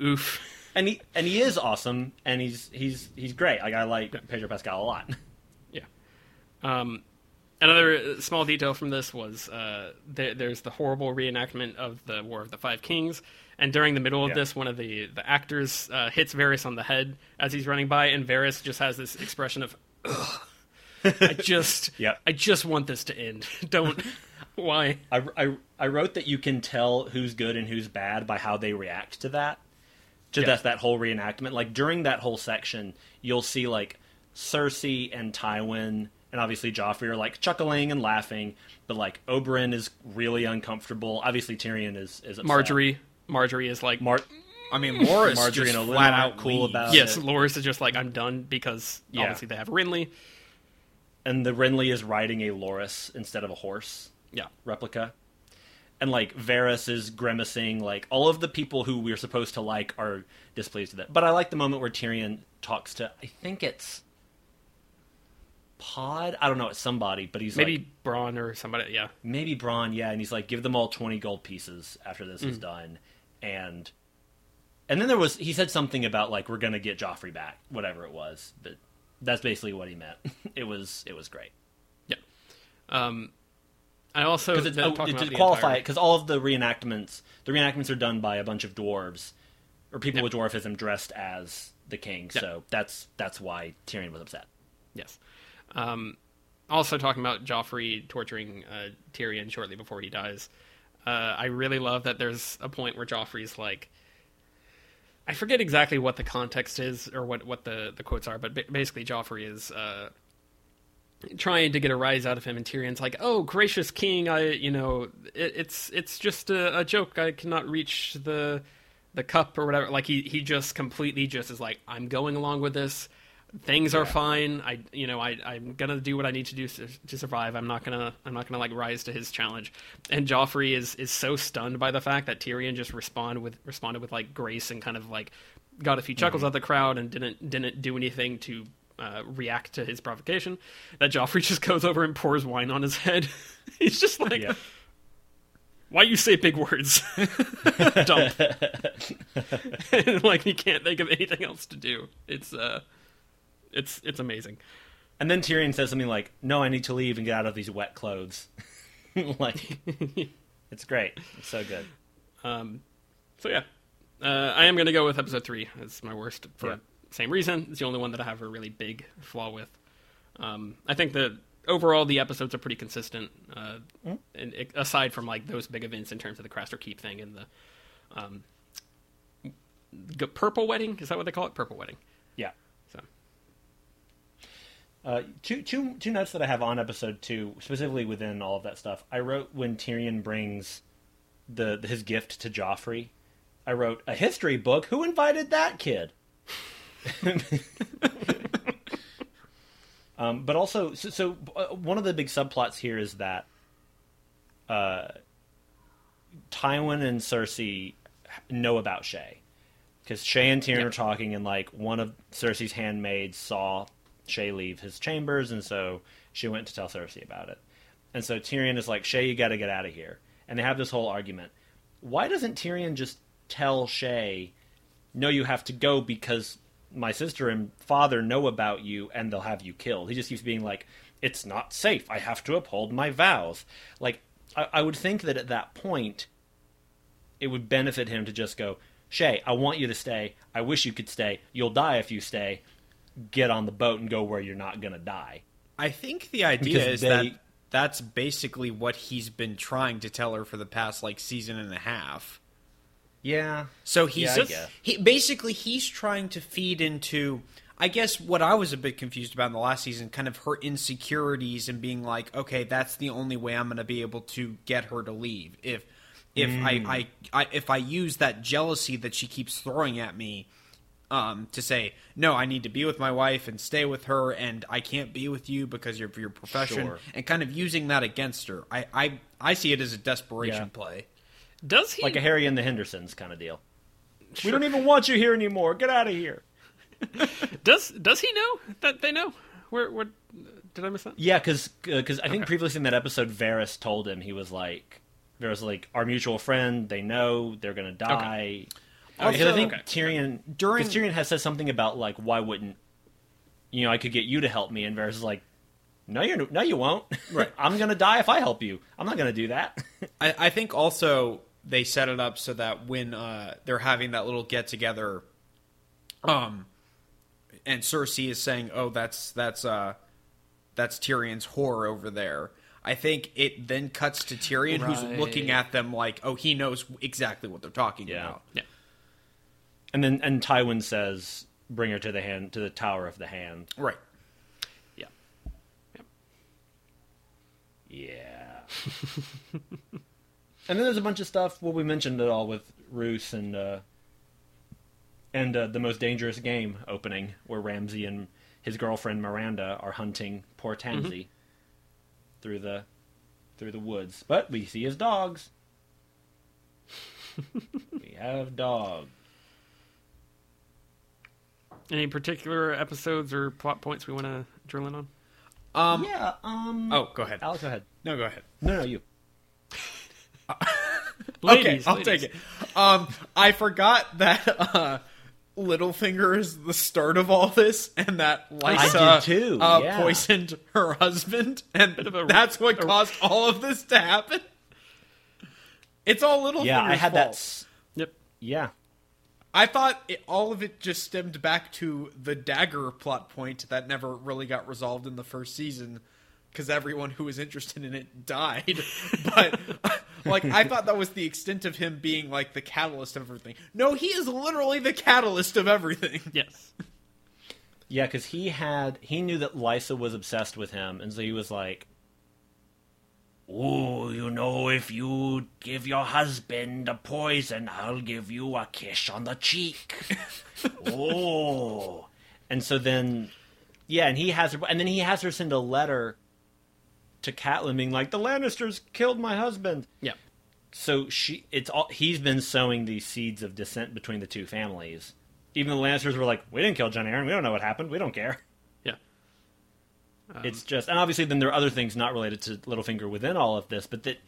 S1: oof.
S3: And he and he is awesome. And he's he's he's great. Like I like Pedro Pascal a lot.
S1: Yeah. Um, another uh, small detail from this was uh, there, there's the horrible reenactment of the War of the Five Kings, and during the middle of
S3: Yeah.
S1: this, one of the the actors uh, hits Varys on the head as he's running by, and Varys just has this expression of, Ugh, I just,
S3: Yep.
S1: I just want this to end. Don't. Why?
S3: I, I, I wrote that you can tell who's good and who's bad by how they react to that. To
S1: Yeah.
S3: that, that whole reenactment. Like during that whole section, you'll see like Cersei and Tywin and obviously Joffrey are like chuckling and laughing, but like Oberyn is really uncomfortable. Obviously Tyrion is is upset.
S1: Margaery. Margaery is like,
S3: Mar-
S2: I mean, Loras
S3: Margaery
S2: just
S3: and Olenna
S2: flat
S3: aren't
S2: out
S3: cool
S2: leaves.
S3: about
S1: yes,
S3: it.
S1: Loras is just like, I'm done because
S3: Yeah.
S1: obviously they have Renly.
S3: and the Renly is riding a Loras instead of a horse.
S1: Yeah.
S3: replica. And like Varys is grimacing, like all of the people who we're supposed to like are displeased with it. But I like the moment where Tyrion talks to I think it's Pod. I don't know, it's somebody, but he's
S1: Maybe
S3: like
S1: Bronn or somebody. Yeah.
S3: maybe Bronn, yeah, and he's like, give them all twenty gold pieces after this
S1: Mm.
S3: is done. And and then there was he said something about like we're gonna get Joffrey back, whatever it was. But that's basically what he meant. it was it was great.
S1: Yeah. Um, I also then
S3: oh, to qualify it because all of the reenactments the reenactments are done by a bunch of dwarves or people
S1: Yeah.
S3: with dwarfism dressed as the king
S1: Yeah.
S3: so that's that's why Tyrion was upset
S1: Yes. Um, also talking about Joffrey torturing uh, Tyrion shortly before he dies. Uh, I really love that there's a point where Joffrey's like, I forget exactly what the context is or what what the the quotes are, but basically Joffrey is uh, trying to get a rise out of him, and Tyrion's like, "Oh, gracious king, I you know it, it's it's just a, a joke. I cannot reach the the cup or whatever." Like he he just completely just is like, "I'm going along with this." Things are fine. I, you know, I, I'm gonna do what I need to do to, to survive. I'm not gonna, I'm not gonna like rise to his challenge. And Joffrey is is so stunned by the fact that Tyrion just respond with responded with like grace and kind of like got a few chuckles
S3: Mm-hmm.
S1: at the crowd and didn't didn't do anything to uh, react to his provocation. That Joffrey just goes over and pours wine on his head. He's just like.
S3: Yeah.
S1: Why you say big words? Dump. and, like he can't think of anything else to do. It's uh, it's it's amazing.
S3: And then Tyrion says something like, "No, I need to leave and get out of these wet clothes." like, it's great. It's so good.
S1: Um, so yeah, uh, I am going to go with episode three as my worst for
S3: Yeah.
S1: same reason. It's the only one that I have a really big flaw with. Um, I think that overall the episodes are pretty consistent, uh, and it, aside from like those big events in terms of the Craster Keep thing and the um, purple wedding. Is that what they call it? Purple wedding.
S3: Uh, two, two, two notes that I have on episode two, specifically within all of that stuff. I wrote when Tyrion brings the his gift to Joffrey. I wrote a history book. Who invited that kid? um, but also, so, so uh, one of the big subplots here is that uh, Tywin and Cersei know about Shae because Shae and Tyrion
S1: Yep.
S3: are talking, and like one of Cersei's handmaids saw Shae leave his chambers, and so she went to tell Cersei about it. And so Tyrion is like, Shae, you got to get out of here. And they have this whole argument. Why doesn't Tyrion just tell Shae, no, you have to go because my sister and father know about you and they'll have you killed? He just keeps being like, it's not safe. I have to uphold my vows. Like, I, I would think that at that point, it would benefit him to just go, Shae, I want you to stay. I wish you could stay. You'll die if you stay. Get on the boat and go where you're not going to die.
S2: I think the idea
S3: Because
S2: is
S3: they-
S2: that that's basically what he's been trying to tell her for the past like season and a half.
S3: Yeah.
S2: So he's
S3: Yeah, guess.
S2: he basically he's trying to feed into I guess what I was a bit confused about in the last season, kind of her insecurities and being like, okay, that's the only way I'm going to be able to get her to leave. If if
S3: Mm.
S2: I, I, I if I use that jealousy that she keeps throwing at me um, to say no, I need to be with my wife and stay with her, and I can't be with you because of your profession,
S3: Sure.
S2: and kind of using that against her. I I, I see it as a desperation
S3: Yeah.
S2: play.
S1: does he
S3: Like a Harry and the Hendersons kind of deal. We don't even want you here anymore. Get out of here.
S1: does does he know that they know? Where where did I miss that?
S3: Yeah, because because I think
S1: Okay.
S3: previously in that episode, Varys told him he was like, Varys was like our mutual friend. They know they're gonna die.
S2: Also-
S3: because I think
S1: okay.
S3: Tyrion
S2: During-
S3: because Tyrion has said something about like why wouldn't you know I could get you to help me, and Varys is like, no, you're no, you won't.
S2: Right.
S3: I'm gonna die if I help you. I'm not gonna do that.
S2: I, I think also they set it up so that when uh, they're having that little get together, um, and Cersei is saying, "Oh, that's that's uh, that's Tyrion's whore over there." I think it then cuts to Tyrion, who's looking at them like, "Oh, he knows exactly what they're talking
S3: Yeah.
S2: about."
S1: Yeah.
S3: And then and Tywin says, bring her to the hand to the Tower of the Hand.
S2: Right.
S1: Yeah.
S3: Yeah. and then there's a bunch of stuff. Well, we mentioned it all with Roose and uh, and uh, the most dangerous game opening, where Ramsay and his girlfriend Myranda are hunting poor Tansy through the through the woods. But we see his dogs. we have dogs.
S1: Any particular episodes or plot points we want to drill in on?
S2: Um.
S3: yeah. Um.
S2: Oh, go ahead.
S3: Alex, go ahead.
S2: No, go ahead.
S3: No, no, you.
S1: Ladies,
S2: okay, I'll
S1: ladies.
S2: take it. Um, I forgot that uh, Littlefinger is the start of all this, and that Lysa
S3: did too,
S2: uh,
S3: yeah.
S2: poisoned her husband, and
S1: Bit of a-
S2: that's what
S1: a-
S2: caused all of this to happen. It's all Littlefinger's
S3: Yeah, I had
S2: fault.
S3: that. s-
S1: Yep.
S3: Yeah.
S2: I thought it, all of it just stemmed back to the dagger plot point that never really got resolved in the first season because everyone who was interested in it died. but like, I thought that was the extent of him being like the catalyst of everything. No, he is literally the catalyst of everything.
S1: Yes.
S3: Yeah, because he had he knew that Lysa was obsessed with him, and so he was like, "Oh, you know, if you give your husband a poison, I'll give you a kiss on the cheek." oh, and so then Yeah, and he has her, and then he has her send a letter to Catelyn being like, "The Lannisters killed my husband."
S1: Yeah.
S3: So she, it's all he's been sowing these seeds of dissent between the two families. Even the Lannisters were like, "We didn't kill Jon Arryn. We don't know what happened. We don't care."
S1: Yeah. Um,
S3: it's just, and obviously, then there are other things not related to Littlefinger within all of this, but that,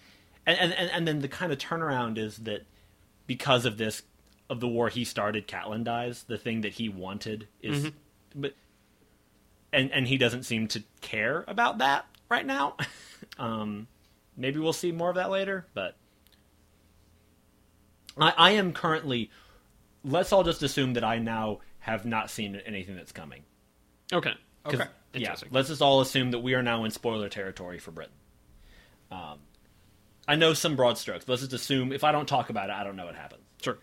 S3: and and and, and then the kind of turnaround is that because of this, of the war he started, Catelyn dies. The thing that he wanted is, but, and and he doesn't seem to care about that right now. um, maybe we'll see more of that later, but I, I am currently. Let's all just assume that I now have not seen anything that's coming.
S1: Okay.
S3: 'Cause-
S2: Okay.
S3: Yeah, let's just all assume that we are now in spoiler territory for Britain. Um, I know some broad strokes. Let's just assume if I don't talk about it, I don't know what happens.
S1: Sure.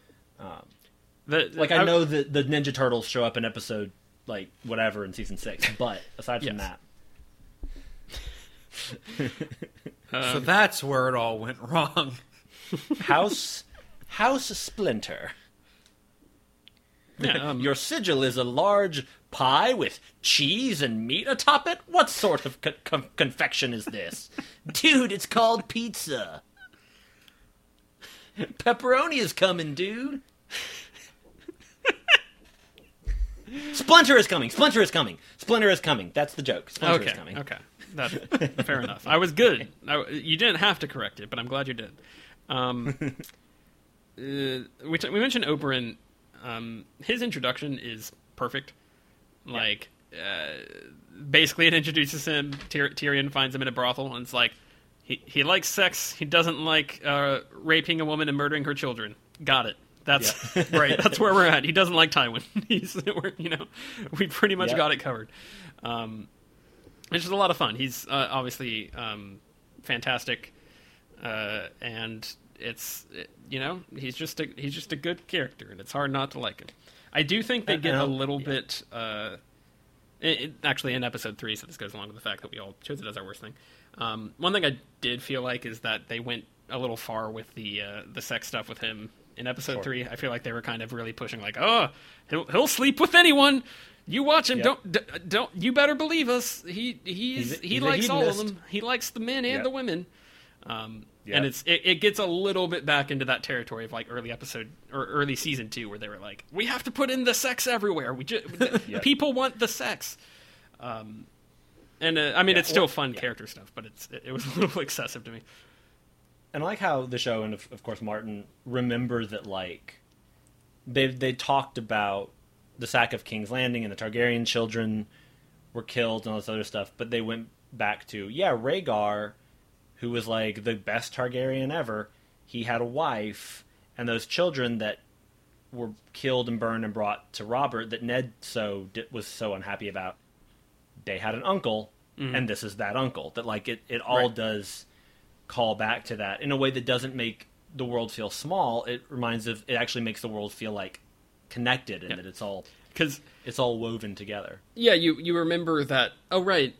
S1: the,
S3: Like I know that the Ninja Turtles show up in episode like whatever in season six, but aside from
S1: Yes.
S3: that,
S2: so that's where it all went wrong.
S3: House House Splinter.
S1: Yeah, um,
S3: Your sigil is a large pie with cheese and meat atop it. What sort of co- con- confection is this, dude? It's called pizza. Pepperoni is coming, dude. Splinter is coming. Splinter is coming. Splinter is coming. That's the joke. Splinter
S1: okay.
S3: is coming.
S1: Okay. That, fair enough. I was good. I, you didn't have to correct it, but I'm glad you did. Um, uh, we, t- we mentioned Oberyn. Um, his introduction is perfect. Like, uh, basically, it introduces him. Tyr- Tyrion finds him in a brothel, and it's like, he, he likes sex. He doesn't like uh, raping a woman and murdering her children. Got it. That's right. That's where we're at. He doesn't like Tywin. He's, we're, you know, we pretty much got it covered. Um, it's just a lot of fun. He's uh, obviously um, fantastic, uh, and it's it- you know he's just a he's just a good character, and it's hard not to like him. I do think they get a
S3: I'll-
S1: little bit. Uh, it, it- actually, in episode three, so this goes along with the fact that we all chose it as our worst thing. Um, one thing I did feel like is that they went a little far with the uh, the sex stuff with him in episode
S3: Sure.
S1: three. I feel like they were kind of really pushing, like, oh, he'll he'll sleep with anyone. You watch him.
S3: Yep.
S1: Don't d- don't. You better believe us. He he's,
S3: He's
S1: he likes all of them. He likes the men and
S3: Yep.
S1: the women. Um, And it's it, it gets a little bit back into that territory of like early episode or early season two, where they were like, we have to put in the sex everywhere. We just people want the sex. Um, and uh, I mean,
S3: Yeah,
S1: it's still fun character stuff, but it's it, it was a little excessive to me.
S3: and I like how the show and of, of course Martin remember that like they they talked about the sack of King's Landing and the Targaryen children were killed and all this other stuff, but they went back to yeah Rhaegar, who was like the best Targaryen ever. He had a wife and those children that were killed and burned and brought to Robert that Ned so was so unhappy about. They had an uncle, mm-hmm. and this is that uncle. That like it, it all
S1: Right.
S3: does call back to that in a way that doesn't make the world feel small. It reminds of it actually makes the world feel like connected and
S1: Yeah.
S3: that it's all
S1: Because
S3: it's all woven together.
S1: yeah, you you remember that. Oh right,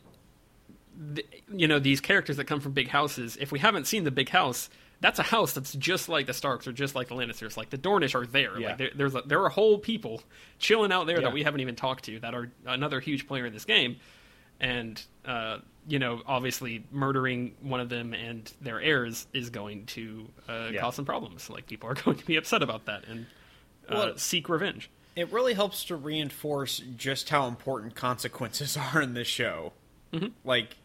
S1: the, you know these characters that come from big houses. If we haven't seen the big house, that's a house that's just like the Starks or just like the Lannisters. Like the Dornish are there.
S3: Yeah.
S1: Like there, there's a, there are whole people chilling out there
S3: Yeah.
S1: that we haven't even talked to that are another huge player in this game, and uh, you know obviously murdering one of them and their heirs is going to uh,
S3: Yeah.
S1: cause some problems. Like people are going to be upset about that and uh,
S2: Well-
S1: seek revenge.
S2: It really helps to reinforce just how important consequences are in this show. Like,
S3: Yep.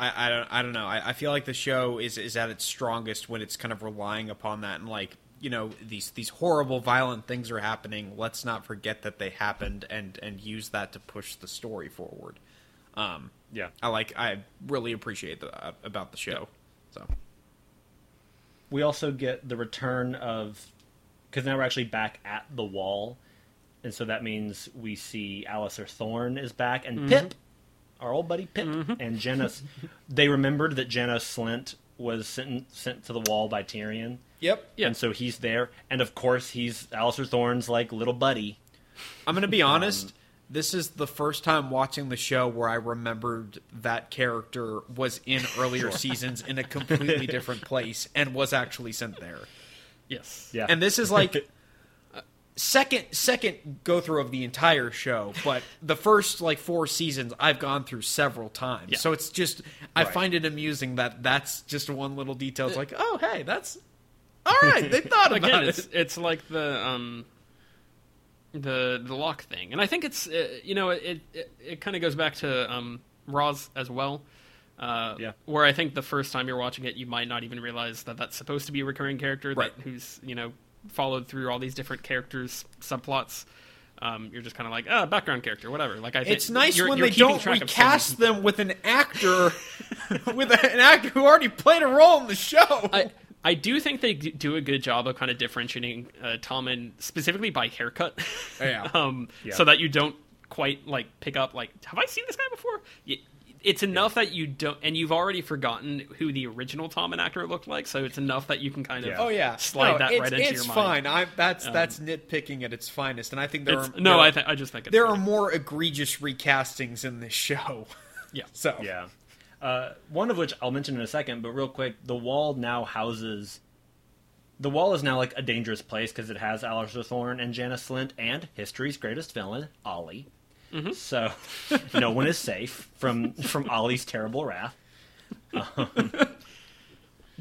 S2: I, I don't I don't know. I, I feel like the show is is at its strongest when it's kind of relying upon that and like you know these these horrible violent things are happening. Let's not forget that they happened and and use that to push the story forward. Um,
S3: Yeah.
S2: I like I really appreciate that about the show. So
S3: We also get the return of because now we're actually back at the wall, and so that means we see Alliser Thorne is back and Pyp, our old buddy Pyp, mm-hmm. and Janos. they remembered that Janos Slynt was sent sent to the wall by Tyrion.
S2: yep.
S1: Yeah.
S3: And so he's there, and of course he's Alliser Thorne's like little buddy.
S2: I'm going to be um, honest. this is the first time watching the show where I remembered that character was in earlier seasons in a completely different place and was actually sent there.
S1: Yes.
S3: Yeah,
S2: And this is like second second go through of the entire show, but the first like four seasons I've gone through several times.
S1: Yeah.
S2: So it's just I
S3: Right.
S2: find it amusing that that's just one little detail. It's like, oh hey, that's all right. They thought about
S1: Again,
S2: it.
S1: it's it's like the um the the lock thing, and I think it's uh, you know it it, it kind of goes back to um Ros as well. Uh,
S3: Yeah.
S1: Where I think the first time you're watching it, you might not even realize that that's supposed to be a recurring character
S2: Right.
S1: that who's you know followed through all these different characters subplots. Um, you're just kind of like, ah, background character, whatever. Like I, think
S2: It's nice
S1: you're-
S2: when
S1: you're
S2: they don't
S1: track of so many
S2: recast them with an actor, with an actor who already played a role in the show.
S1: I I do think they do a good job of kind of differentiating uh, Tommen specifically by haircut.
S2: Yeah.
S1: um,
S3: Yeah.
S1: So that you don't quite like pick up like, have I seen this guy before? Y- It's enough that you don't, and you've already forgotten who the original Tommen actor looked like. So it's enough that you can kind of
S3: Yeah.
S2: oh yeah,
S1: slide
S2: no,
S1: that right into
S2: it's
S1: your
S2: fine.
S1: mind.
S2: I that's that's nitpicking at its finest, and I think there are
S1: no,
S2: there,
S1: I th- I just think it's
S2: there
S1: good.
S2: are more egregious recastings in this show.
S1: yeah.
S2: So
S3: Yeah. Uh, one of which I'll mention in a second, but real quick, the wall now houses. The wall is now like a dangerous place because it has Alliser Thorne and Janos Slynt and history's greatest villain, Olly. So no one is safe from from Olly's terrible wrath.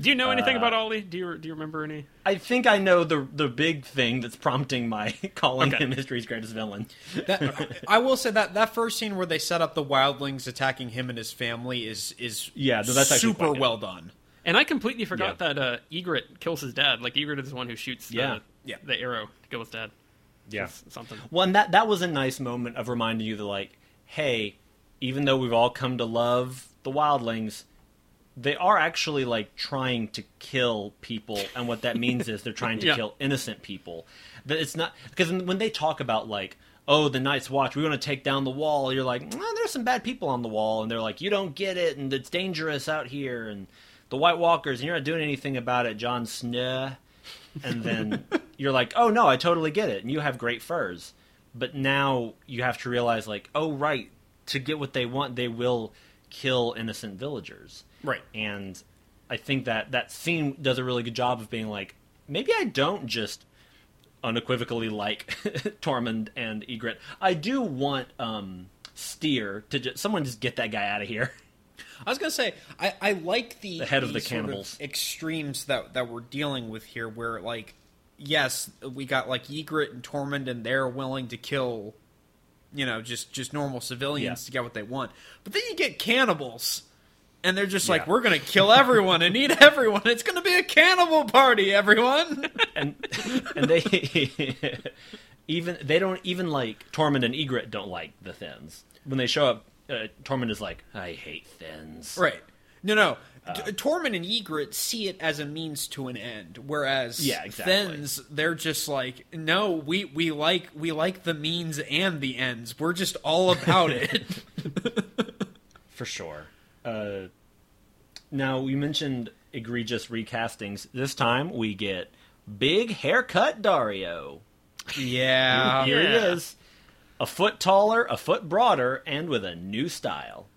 S1: Do you know anything
S2: Uh,
S1: about Olly? Do you do you remember any?
S3: I think I know the the big thing that's prompting my calling
S1: Okay.
S3: him history's greatest villain.
S2: that, I will say that that first scene where they set up the wildlings attacking him and his family is is
S3: Yeah, no, that's
S2: super well done.
S1: And I completely forgot
S3: Yeah.
S1: that uh, Ygritte kills his dad. Like Ygritte is the one who shoots the,
S3: Yeah.
S2: Yeah.
S1: the arrow to kill his dad.
S3: Yeah.
S1: Something.
S3: Well, and that that was a nice moment of reminding you that, like, hey, even though we've all come to love the wildlings, they are actually like trying to kill people, and what that means is they're trying to
S1: Yeah.
S3: kill innocent people. That it's not because when they talk about like, oh, the Night's Watch, we want to take down the wall. You're like, well, there's some bad people on the wall, and they're like, you don't get it, and it's dangerous out here, and the White Walkers, and you're not doing anything about it, Jon Snow. And then you're like, oh no, I totally get it, and you have great furs. But now you have to realize, like, oh right, to get what they want, they will kill innocent villagers.
S2: Right.
S3: And I think that that scene does a really good job of being like, maybe I don't just unequivocally like Tormund and Ygritte. I do want um, Styr to just someone just get that guy out of here.
S2: I was gonna say I, I like the
S3: The head of the
S2: sort
S3: cannibals.
S2: extremes that that we're dealing with here, where like yes, we got like Ygritte and Tormund, and they're willing to kill, you know, just just normal civilians
S3: Yeah.
S2: to get what they want. But then you get cannibals, and they're just like, we're gonna kill everyone and eat everyone. It's gonna be a cannibal party, everyone.
S3: and and they even they don't even like Tormund and Ygritte don't like the Thenns when they show up. Uh, Tormund is like, I hate Thenns.
S2: right? No, no.
S3: Uh,
S2: Tormund and Ygritte see it as a means to an end, whereas
S3: Yeah, exactly.
S2: Thenns they're just like, no, we we like we like the means and the ends. We're just all about it.
S3: for sure. Uh, now we mentioned egregious recastings. This time we get big haircut Daario.
S2: yeah,
S3: Here he
S1: yeah.
S3: is, a foot taller, a foot broader, and with a new style.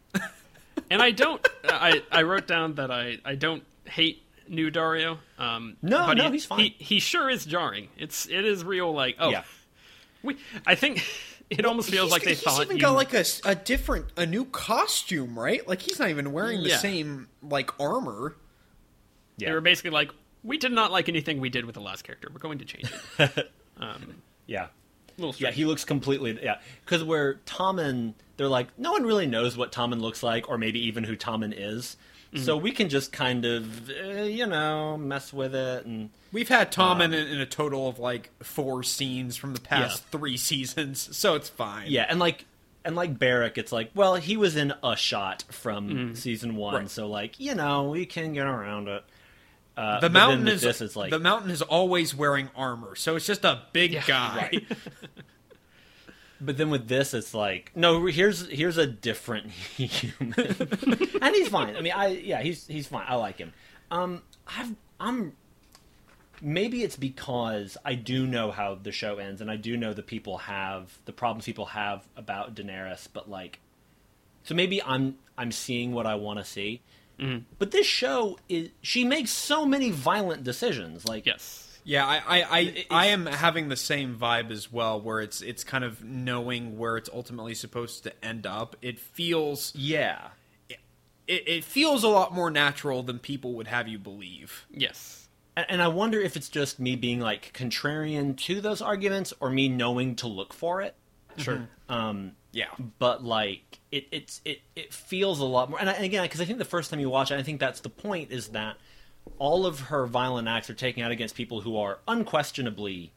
S1: And I don't. I I wrote down that I I don't hate new Daario. Um,
S3: No,
S1: but
S3: no,
S1: he,
S3: he's fine.
S1: He, he sure is jarring. It's it is real. Like oh,
S3: Yeah.
S1: we. I think it almost feels like they
S2: he's
S1: thought
S2: even
S1: you.
S2: got like a different a new costume, right? Like he's not even wearing the
S1: Yeah.
S2: same like armor.
S3: Yeah.
S1: They were basically like, we did not like anything we did with the last character. We're going to change it. um,
S3: Yeah.
S1: Little
S3: Yeah, he looks completely yeah. Because where Tommen, they're like, no one really knows what Tommen looks like, or maybe even who Tommen is.
S1: Mm-hmm.
S3: So we can just kind of, uh, you know, mess with it and
S2: We've had Tommen, in a total of like four scenes from the past three seasons, so it's fine.
S3: yeah, and like and like Beric, it's like, well, he was in a shot from
S1: Mm-hmm.
S3: season one,
S2: Right.
S3: so like, you know, we can get around it. Uh,
S2: The mountain
S3: with
S2: is
S3: is like
S2: the mountain is always wearing armor, so it's just a big
S1: Yeah,
S2: guy.
S3: But then with this, it's like no. Here's here's a different human, and he's fine. I mean, I yeah, he's he's fine. I like him. Um, I've I'm maybe it's because I do know how the show ends, and I do know the people have the problems people have about Daenerys. But like, so maybe I'm I'm seeing what I want to see. But this show is she makes so many violent decisions. Like
S1: yes.
S2: Yeah, I I, I, I am having the same vibe as well, where it's it's kind of knowing where it's ultimately supposed to end up. It feels
S3: Yeah.
S2: it, it feels a lot more natural than people would have you believe.
S1: Yes.
S3: And, and I wonder if it's just me being like contrarian to those arguments or me knowing to look for it.
S2: Sure.
S3: Um,
S2: Yeah.
S3: but like it it's it it feels a lot more and, I, and again because i think the first time you watch it i think that's the point is that all of her violent acts are taken out against people who are unquestionably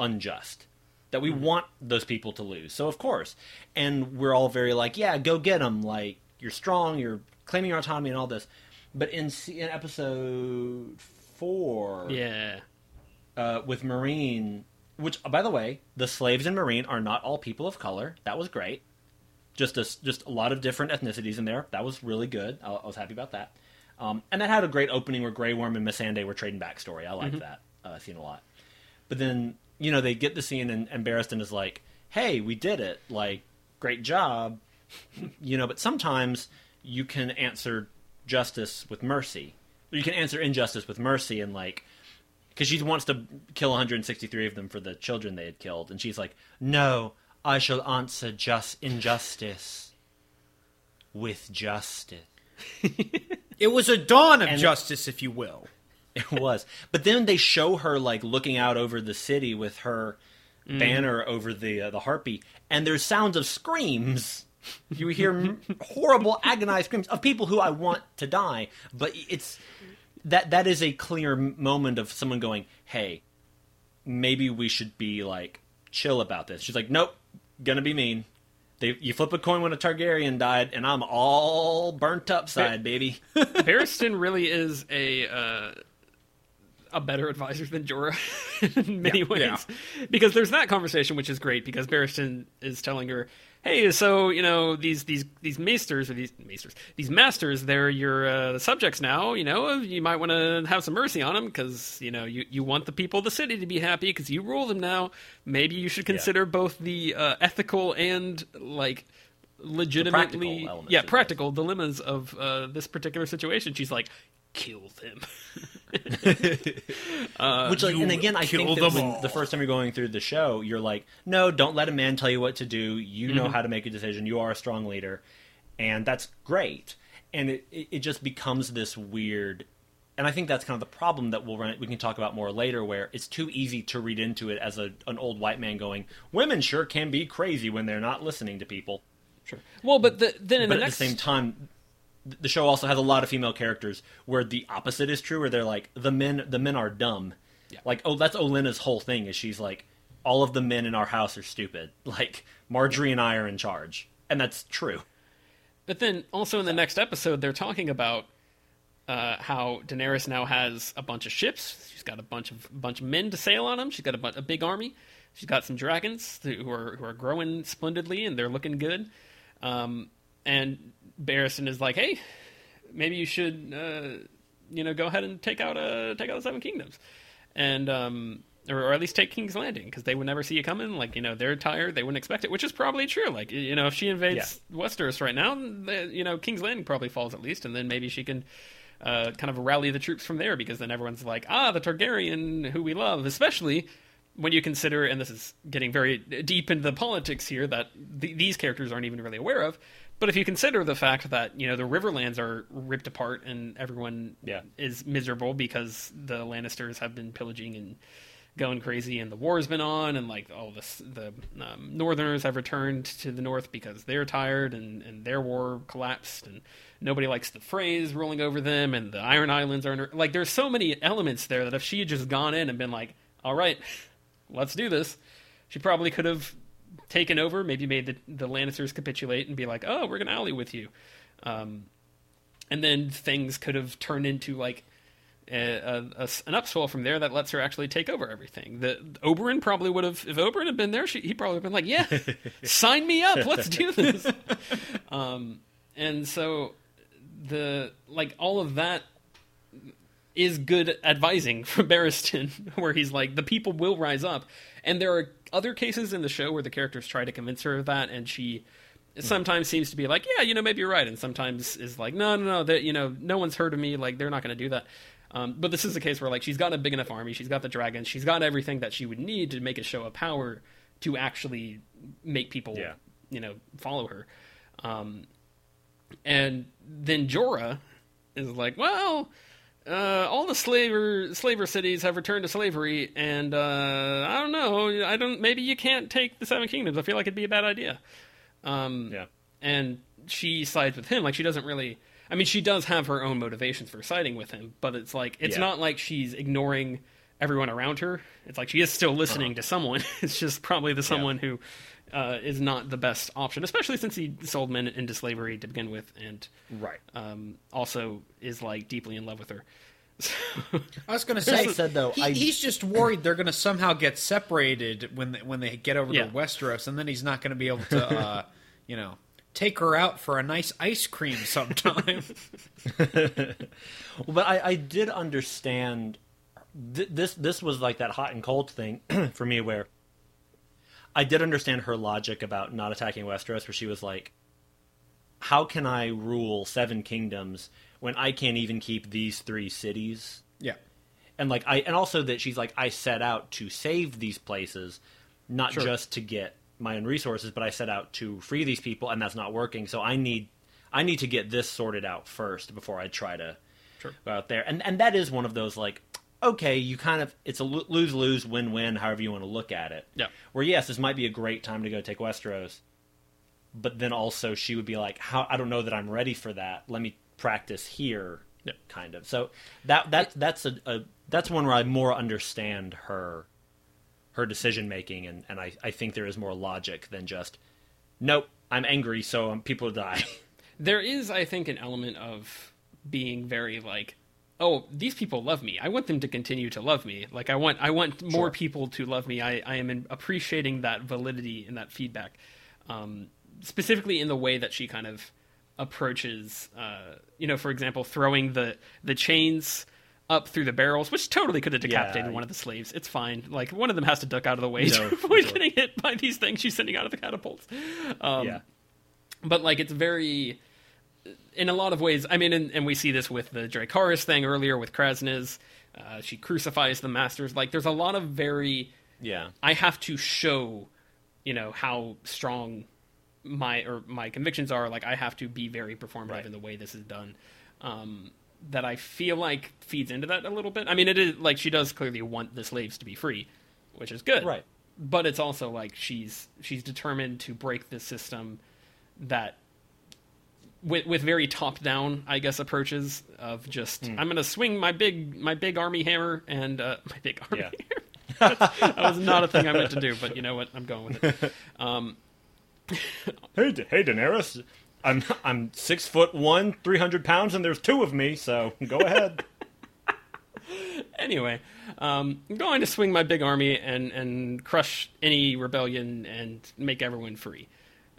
S3: unjust that we want those people to lose so of course and we're all very like yeah go get them like you're strong you're claiming your autonomy and all this but in, in episode four
S1: Yeah.
S3: uh, with Meereen, which by the way, the slaves in Meereen are not all people of color. That was great. Just a just a lot of different ethnicities in there. That was really good. I, I was happy about that. Um, and that had a great opening where Grey Worm and Missandei were trading backstory. I liked that uh, scene a lot. But then you know they get the scene and, and Barristan is like, "Hey, we did it! Like, great job!" you know. But sometimes you can answer justice with mercy. You can answer injustice with mercy, and like because she wants to kill 163 of them for the children they had killed, and she's like, "No, I shall answer just injustice with justice."
S2: It was a dawn of
S3: And-
S2: justice, if you will.
S3: It was, but then they show her like looking out over the city with her banner over the uh, the harpy, and there's sounds of screams. You hear horrible, agonized screams of people who I want to die, but it's that that is a clear moment of someone going, "Hey, maybe we should be like chill about this." She's like, "Nope, gonna be mean." They, you flip a coin when a Targaryen died, and I'm all burnt upside, baby.
S1: Barristan really is a uh, a better advisor than Jorah in many ways.
S2: yeah.
S1: Because there's that conversation which is great because Barristan is telling her, "Hey, so you know these these these maesters or these maesters, these masters, they're your uh, subjects now. You know, you might want to have some mercy on them because you know you you want the people of the city to be happy because you rule them now. Maybe you should consider both the uh, ethical and like." legitimately
S3: elements
S1: yeah practical dilemmas of uh, this particular situation she's like kill them Uh,
S3: Which, like, and again, I think that when the first time you're going through the show, you're like, no, don't let a man tell you what to do. You know mm-hmm. how to make a decision. You are a strong leader, and that's great. And it, it, just becomes this weird. And I think that's kind of the problem that we'll run. We can talk about more later, where it's too easy to read into it as a, an old white man going, "Women sure can be crazy when they're not listening to people."
S1: Sure. Well, but the, then in
S3: but
S1: the
S3: at
S1: next
S3: the same time the show also has a lot of female characters where the opposite is true where they're like the men the men are dumb
S1: Yeah.
S3: like oh that's olenna's whole thing is she's like all of the men in our house are stupid like margaery and i are in charge and that's true
S1: But then also in the next episode, they're talking about uh, how Daenerys now has a bunch of ships. She's got a bunch of bunch of men to sail on them. She's got a, bu- a big army. She's got some dragons who are who are growing splendidly and they're looking good. Um, and Barristan is like, hey, maybe you should, uh, you know, go ahead and take out uh, take out the Seven Kingdoms, and um, or, or at least take King's Landing because they would never see you coming. Like you know, they're tired, they wouldn't expect it, which is probably true. Like you know, if she invades Westeros right now, the, you know, King's Landing probably falls at least, and then maybe she can. Uh, kind of rally the troops from there because then everyone's like, ah, the Targaryen who we love, especially when you consider, and this is getting very deep into the politics here that th- these characters aren't even really aware of, but if you consider the fact that you know the Riverlands are ripped apart and everyone
S3: Yeah.
S1: is miserable because the Lannisters have been pillaging and going crazy, and the war's been on, and like all this, the um, Northerners have returned to the North because they're tired, and, and their war collapsed, and nobody likes the phrase rolling over them, and the Iron Islands are under, like there's so many elements there that if she had just gone in and been like, all right, let's do this, she probably could have taken over, maybe made the, the Lannisters capitulate and be like, oh, we're gonna ally with you. Um, and then things could have turned into like a, a- a an upswell from there that lets her actually take over everything. The Oberyn probably would have if Oberyn had been there, she, he probably would have been like, "Yeah, sign me up, let's do this." um, and so the like all of that is good advising from Barristan, where he's like, the people will rise up. And there are other cases in the show where the characters try to convince her of that, and she sometimes seems to be like, yeah, you know, maybe you're right, and sometimes is like, no, no, no, that you know, no one's heard of me, like they're not going to do that. Um, but this is a case where like she's got a big enough army, she's got the dragons, she's got everything that she would need to make a show of power to actually make people,
S3: Yeah.
S1: you know, follow her. Um, and then Jorah is like, well, uh, all the slaver slaver cities have returned to slavery, and uh, I don't know, I don't. Maybe you can't take the Seven Kingdoms. I feel like it'd be a bad idea. Um,
S3: Yeah.
S1: and she sides with him. Like she doesn't really. I mean, she does have her own motivations for siding with him, but it's like it's
S3: Yeah.
S1: not like she's ignoring everyone around her. It's like she is still listening to someone. It's just probably the someone who uh, is not the best option, especially since he sold men into slavery to begin with, and
S3: Right.
S1: um, also is like deeply in love with her.
S2: I was going to say,
S3: said, though,
S2: he-
S3: I-
S2: he's just worried they're going to somehow get separated when they, when they get over
S1: Yeah.
S2: to Westeros, and then he's not going to be able to, uh, you know, take her out for a nice ice cream sometime.
S3: Well, but I, I did understand th- this. This was like that hot and cold thing for me, where I did understand her logic about not attacking Westeros, where she was like, "How can I rule seven kingdoms when I can't even keep these three cities?"
S2: yeah.
S3: And like I, and also that she's like, I set out to save these places, not
S2: Sure.
S3: just to get my own resources, but I set out to free these people, and that's not working. So I need, I need to get this sorted out first before I try to
S1: Sure.
S3: go out there. And and that is one of those like, okay, you kind of it's a lose lose win win, however you want to look at it.
S1: Yeah.
S3: Where yes, this might be a great time to go take Westeros, but then also she would be like, how I don't know that I'm ready for that. Let me practice here.
S1: Yeah.
S3: Kind of. So that that that's a, a that's one where I more understand her her decision making and, and I, I think there is more logic than just nope, I'm angry, so um, people die.
S1: there is, I think, an element of being very like, oh, these people love me. I want them to continue to love me. Like I want, I want more
S3: Sure.
S1: people to love me. I, I am appreciating that validity and that feedback, um, specifically in the way that she kind of approaches. Uh, you know, for example, throwing the the chains. Up through the barrels, which totally could have decapitated
S3: Yeah.
S1: one of the slaves. It's fine. Like one of them has to duck out of the way
S3: No,
S1: to avoid
S3: sure.
S1: getting hit by these things she's sending out of the catapults. Um,
S3: yeah.
S1: but like it's very in a lot of ways i mean and, and we see this with the dracarys thing earlier with kraznys uh, she crucifies the masters like there's a lot of very
S3: Yeah.
S1: i have to show you know how strong my or my convictions are like i have to be very performative
S3: Right.
S1: in the way this is done um that i feel like feeds into that a little bit i mean it is like she does clearly want the slaves to be free which is good
S3: Right.
S1: but it's also like she's she's determined to break this system that with with very top down I guess approaches of just
S3: Hmm.
S1: I'm going to swing my big my big army hammer and uh, my big army
S3: Yeah.
S1: hammer. That was not a thing I meant to do, but you know what? I'm going with it. Um,
S3: Hey, Da- hey, Daenerys. I'm I'm six foot one, three hundred pounds, and there's two of me. So go ahead.
S1: anyway, um, I'm going to swing my big army and and crush any rebellion and make everyone free.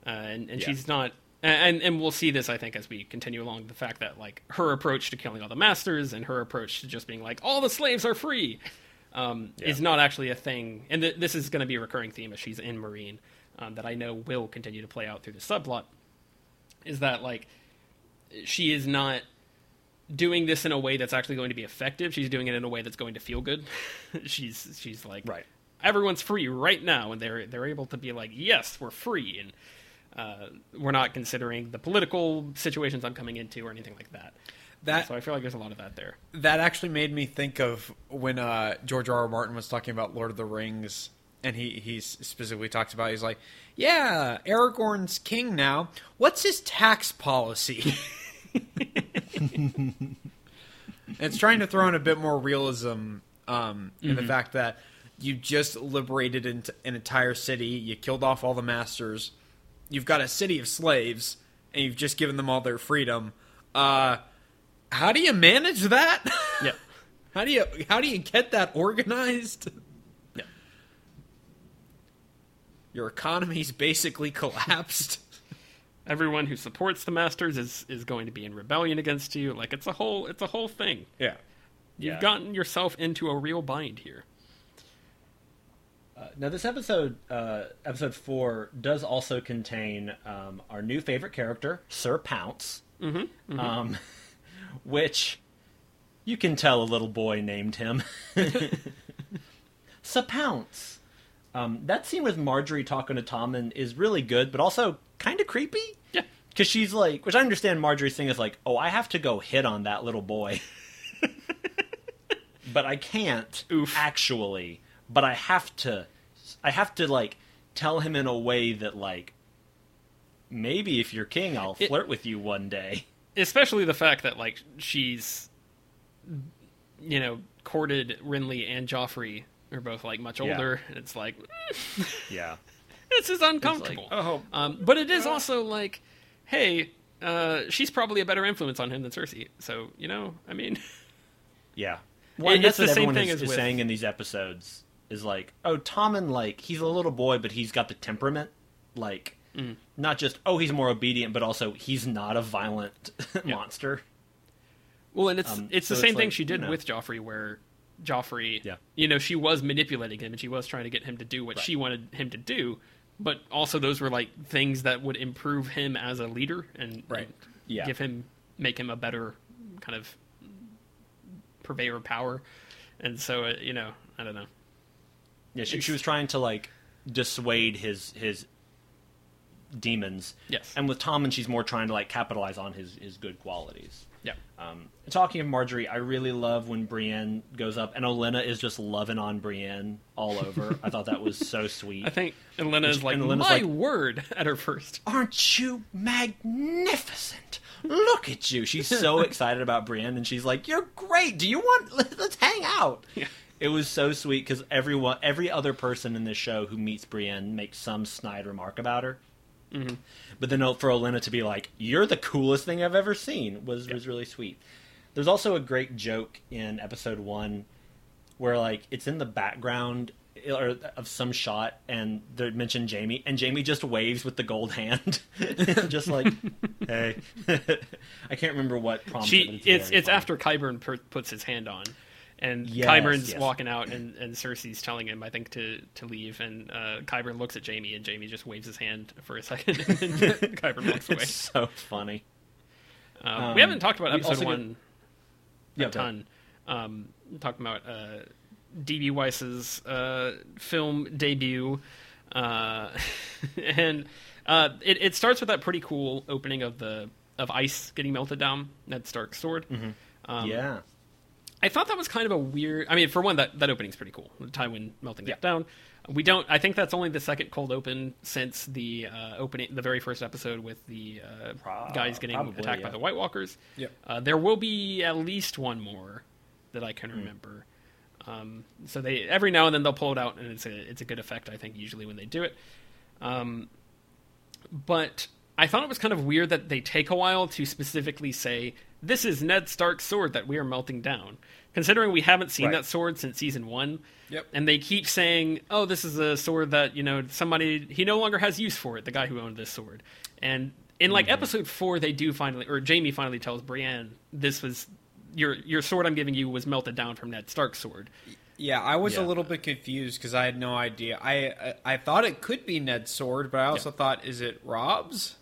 S1: Uh, and and
S3: Yeah.
S1: she's not. And and we'll see this, I think, as we continue along. The fact that like her approach to killing all the masters and her approach to just being like all the slaves are free, um,
S3: Yeah.
S1: is not actually a thing. And th- this is going to be a recurring theme as she's in Meereen um, that I know will continue to play out through the subplot. Is that like she is not doing this in a way that's actually going to be effective. She's doing it in a way that's going to feel good. she's she's like
S3: Right.
S1: everyone's free right now, and they're they're able to be like, yes, we're free, and uh, we're not considering the political situations I'm coming into or anything like that.
S2: That
S1: So I feel like there's a lot of that there.
S2: that actually made me think of when uh, George R. R. Martin was talking about Lord of the Rings, and he he specifically talks about he's like, yeah, Aragorn's king now. What's his tax policy? it's trying to throw in a bit more realism um, in the fact that you just liberated an entire city, you killed off all the masters, you've got a city of slaves, and you've just given them all their freedom. Uh, how do you manage that?
S1: Yeah.
S2: How do you how do you get that organized?
S1: Yeah.
S2: Your economy's basically collapsed.
S1: Everyone who supports the masters is is going to be in rebellion against you. Like it's a whole it's a whole thing.
S2: Yeah.
S1: You've
S3: Yeah.
S1: gotten yourself into a real bind here.
S3: Uh, now, this episode, uh, episode four, does also contain um, our new favorite character, Sir Pounce,
S1: Mm-hmm.
S3: Um, which You can tell a little boy named him. Sapounce. Um, that scene with Margaery talking to Tommen is really good, but also kind of creepy.
S1: Yeah.
S3: Because she's like, which I understand Margaery's thing is like, oh, I have to go hit on that little boy. but I can't,
S1: Oof.
S3: actually. But I have to, I have to, like, tell him in a way that, like, maybe if you're king, I'll
S1: It-
S3: flirt with you one day.
S1: especially the fact that like she's you know courted Renly and Joffrey are both like much
S3: Yeah.
S1: older and it's like
S3: Yeah.
S1: this is uncomfortable
S3: oh.
S1: um, but it is also like hey uh, she's probably a better influence on him than Cersei so you know I mean
S3: Yeah. Well, and that's
S1: the same thing
S3: is,
S1: as
S3: is
S1: with-
S3: saying in these episodes is like, oh, Tommen, like, he's a little boy, but he's got the temperament. Like,
S1: Mm.
S3: not just, oh, he's more obedient, but also he's not a violent monster.
S1: well and it's
S3: Um,
S1: it's the same
S3: it's
S1: thing
S3: like,
S1: she did
S3: you know.
S1: with Joffrey where Joffrey
S3: Yeah.
S1: you know she was manipulating him and she was trying to get him to do what
S3: Right.
S1: she wanted him to do but also those were like things that would improve him as a leader and,
S2: Right.
S1: and
S3: Yeah.
S1: give him make him a better kind of purveyor of power and so uh, you know i don't know
S3: Yeah, she, she was trying to, like, dissuade his his demons.
S1: Yes.
S3: And with Tommen, she's more trying to, like, capitalize on his, his good qualities.
S1: yeah
S3: Um, talking of Margaery, I really love when Brienne goes up, and Olenna is just loving on Brienne all over. I thought that was so sweet.
S1: i think Olenna is like my
S3: like-
S1: word at her first
S3: Aren't you magnificent? Look at you. She's so excited about Brienne, and she's like, "You're great. Do you want? Let's hang out."
S1: Yeah.
S3: It was so sweet because everyone, every other person in this show who meets Brienne makes some snide remark about her.
S1: Mm-hmm.
S3: But then for Olenna to be like, "You're the coolest thing I've ever seen," was was really sweet. There's also a great joke in episode one where like it's in the background or of some shot and they mention Jaime and Jaime just waves with the gold hand just like hey I can't remember what prompted it,
S1: she it's
S3: very
S1: it's after Qyburn per- puts his hand on and
S3: Yes,
S1: Qyburn's
S3: yes.
S1: walking out and, and Cersei's telling him I think to to leave and uh, Qyburn looks at Jaime and Jaime just waves his hand for a second and then Qyburn walks away.
S3: it's so funny
S1: Um,
S3: Um,
S1: we haven't talked about episode
S3: also get-
S1: one a
S3: Yeah,
S1: ton. Um, talking about uh, DB Weiss's uh, film debut, uh, and uh, it, it starts with that pretty cool opening of the of ice getting melted down. Ned Stark's sword. Um,
S3: yeah
S1: I thought that was kind of a weird. I mean, for one, that that opening's pretty cool. Tywin melting
S3: Yeah.
S1: down. We don't. I think that's only the second cold open since the uh, opening, the very first episode with the uh,
S3: Pro-
S1: guys getting
S3: probably,
S1: attacked by the White Walkers.
S2: Yep.
S1: Uh, there will be at least one more that I can remember. Um, so they every now and then they'll pull it out, and it's a it's a good effect. I think usually when they do it. Um, but I thought it was kind of weird that they take a while to specifically say this is Ned Stark's sword that we are melting down, considering we haven't seen
S3: Right.
S1: that sword since season one.
S2: Yep.
S1: And they keep saying, "Oh, this is a sword that you know somebody he no longer has use for it." The guy who owned this sword, and in like mm-hmm. episode four, they do finally, or Jaime finally tells Brienne, "This was your your sword I'm giving you was melted down from Ned Stark's sword."
S2: Yeah, I was
S3: Yeah.
S2: a little bit confused because I had no idea. I, I I thought it could be Ned's sword, but I also thought, is it Robb's?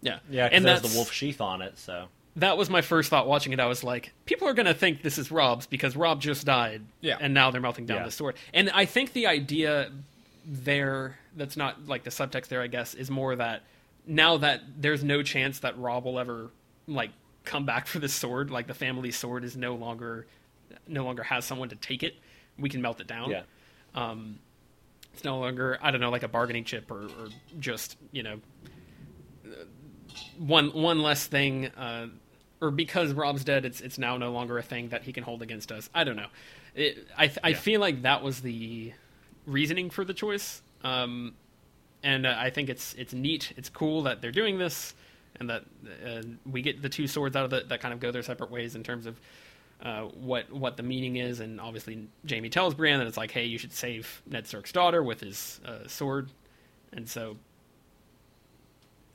S1: Yeah,
S3: yeah because
S1: and
S3: there's the wolf sheath on it so
S1: that was my first thought watching it. I was like, people are going to think this is Robb's because Robb just died,
S2: Yeah.
S1: and now they're melting down
S3: Yeah.
S1: the sword. And I think the idea there, that's not like the subtext there, I guess, is more that now that there's no chance that Robb will ever like come back for the sword, like the family sword is no longer no longer has someone to take it. We can melt it down.
S3: yeah
S1: Um, it's no longer I don't know like a bargaining chip or, or just you know one one less thing. Uh, or because Robb's dead, it's it's now no longer a thing that he can hold against us. I don't know. It, I I
S3: Yeah.
S1: feel like that was the reasoning for the choice, um, and uh, I think it's it's neat. It's cool that they're doing this, and that uh, we get the two swords out of it that kind of go their separate ways in terms of uh, what what the meaning is. And obviously, Jaime tells Brienne that it's like, hey, you should save Ned Stark's daughter with his uh, sword, and so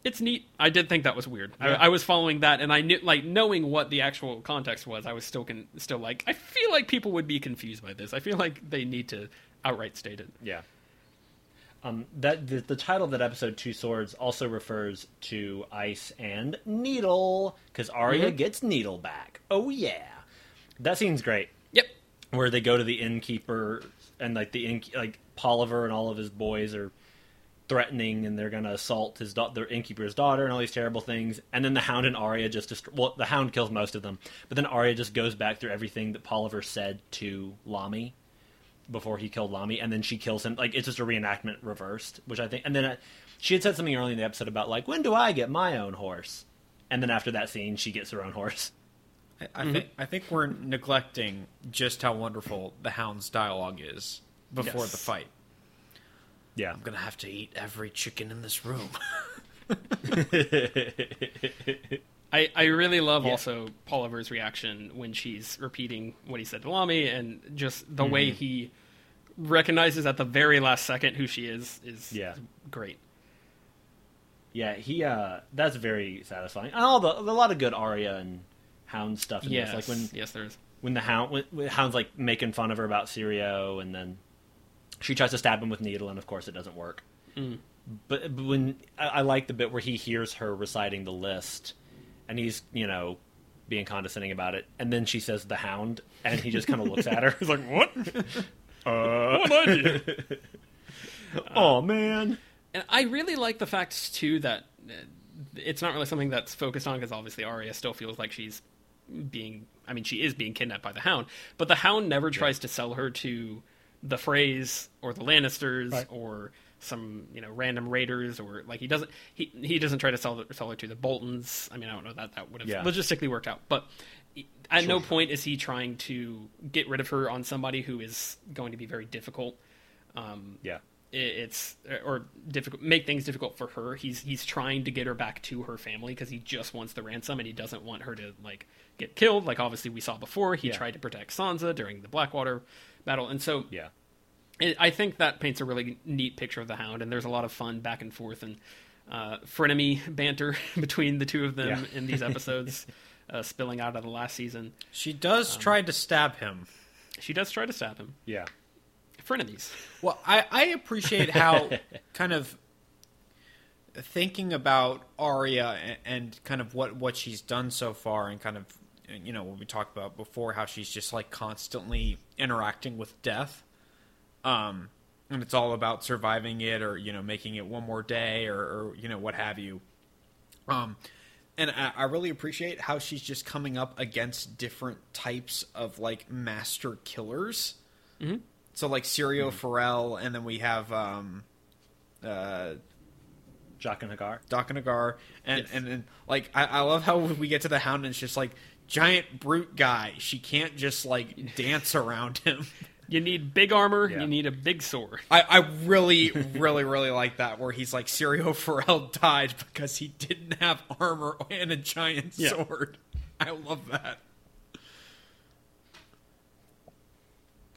S1: it's neat. I did think that was weird.
S3: Yeah.
S1: I, I was following that, and I knew, like, knowing what the actual context was, I was still con- still like, I feel like people would be confused by this. I feel like they need to outright state it.
S3: Yeah. Um, that the, the title of that episode, Two Swords, also refers to Ice and Needle, because Arya
S1: Mhm.
S3: gets Needle back. Oh yeah. That scene's great.
S1: Yep.
S3: Where they go to the innkeeper and like the inn, like Polliver and all of his boys are threatening and they're going to assault his da- their innkeeper's daughter and all these terrible things. And then the Hound and Arya just dist- well, the Hound kills most of them, but then Arya just goes back through everything that Polliver said to Lommy before he killed Lommy, and then she kills him. Like it's just a reenactment reversed, which I think. And then uh, she had said something early in the episode about like when do I get my own horse? And then after that scene, she gets her own horse.
S2: I, I think I think we're neglecting just how wonderful the Hound's dialogue is before
S3: Yes.
S2: the fight.
S3: Yeah,
S2: I'm gonna have to eat every chicken in this room.
S1: I, I really love also Polliver's reaction when she's repeating what he said to Lommy, and just the
S3: Mm-hmm.
S1: way he recognizes at the very last second who she is is
S3: Yeah.
S1: great.
S3: yeah. He uh, that's very satisfying. And all the a lot of good Arya and Hound stuff in
S1: Yes,
S3: this. Like when
S1: yes, there is.
S3: when the hound when, when hound's like making fun of her about Syrio, and then she tries to stab him with needle, and of course it doesn't work.
S1: Mm.
S3: But, but when I, I like the bit where he hears her reciting the list, and he's you know being condescending about it, and then she says the hound, and he just kind of looks at her. He's like, "What? Uh,
S1: What idea?
S3: oh man."
S1: And I really like the fact too that uh, it's not really something that's focused on because obviously Arya still feels like she's being. I mean, she is being kidnapped by the Hound, but the Hound never tries to sell her to the Freys or the Lannisters
S3: Right.
S1: or some you know random raiders or like he doesn't he he doesn't try to sell sell her to the Boltons. I mean, I don't know that that would have
S3: Yeah.
S1: logistically worked out, but. At no point is he trying to get rid of her on somebody who is going to be very difficult. Um,
S3: Yeah.
S1: it- it's or difficult make things difficult for her. He's he's trying to get her back to her family because he just wants the ransom and he doesn't want her to like get killed. Like obviously we saw before, he
S3: Yeah.
S1: tried to protect Sansa during the Blackwater battle, and so
S3: Yeah.
S1: it, I think that paints a really neat picture of the Hound. And there's a lot of fun back and forth and uh, frenemy banter between the two of them
S3: Yeah.
S1: in these episodes, uh, spilling out of the last season.
S2: she does try to stab him.
S1: She does try to stab him.
S3: Yeah.
S1: Frenemies.
S2: Well, I, I appreciate how kind of thinking about Arya and, and kind of what, what she's done so far, and kind of you know what we talked about before, how she's just like constantly interacting with death, um, and it's all about surviving it or you know making it one more day or, or you know what have you. Um, and I, I really appreciate how she's just coming up against different types of like master killers. So like Syrio Forel, and then we have um, uh,
S3: Jaqen H'ghar.
S2: Dakanagar, and
S1: Yes.
S2: and then like I, I love how we get to the Hound, and it's just like giant brute guy. She can't just like dance around him.
S1: You need big armor.
S3: Yeah.
S1: You need a big sword.
S2: I, I really, really, really like that where he's like Syrio Forel died because he didn't have armor and a giant
S1: Yeah.
S2: sword. I love that.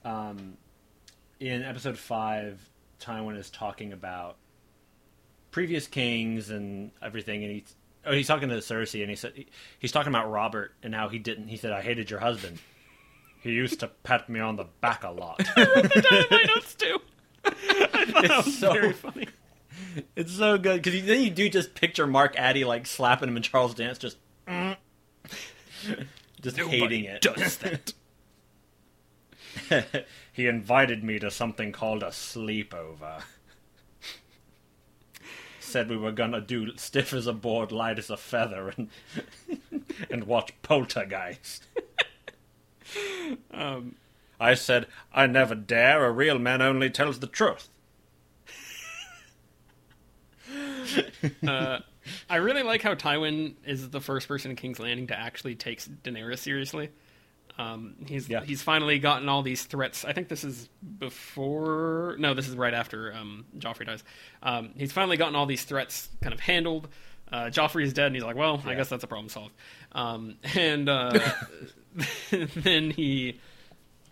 S3: um, in episode five, Tywin is talking about previous kings and everything, and he's oh, he's talking to Cersei, and he said he's talking about Robert and how he didn't. He said, "I hated your husband. He used to pat me on the back a lot."
S1: my notes too. I thought that was
S3: so-
S1: very funny.
S3: it's so good because then you do just picture Mark Addy like slapping him and Charles Dance just mm. just hating it.
S1: does that.
S3: he invited me to something called a sleepover. Said we were gonna do stiff as a board, light as a feather, and and watch Poltergeist.
S1: Um,
S3: I said, I never dare. A real man only tells the truth.
S1: uh, I really like how Tywin is the first person in King's Landing to actually take Daenerys seriously. Um, he's
S3: Yeah.
S1: he's finally gotten all these threats. I think this is before. No, this is right after um, Joffrey dies. Um, he's finally gotten all these threats kind of handled. Uh, Joffrey is dead, and he's like, "Well, I guess that's a problem solved." Um, and uh, then he,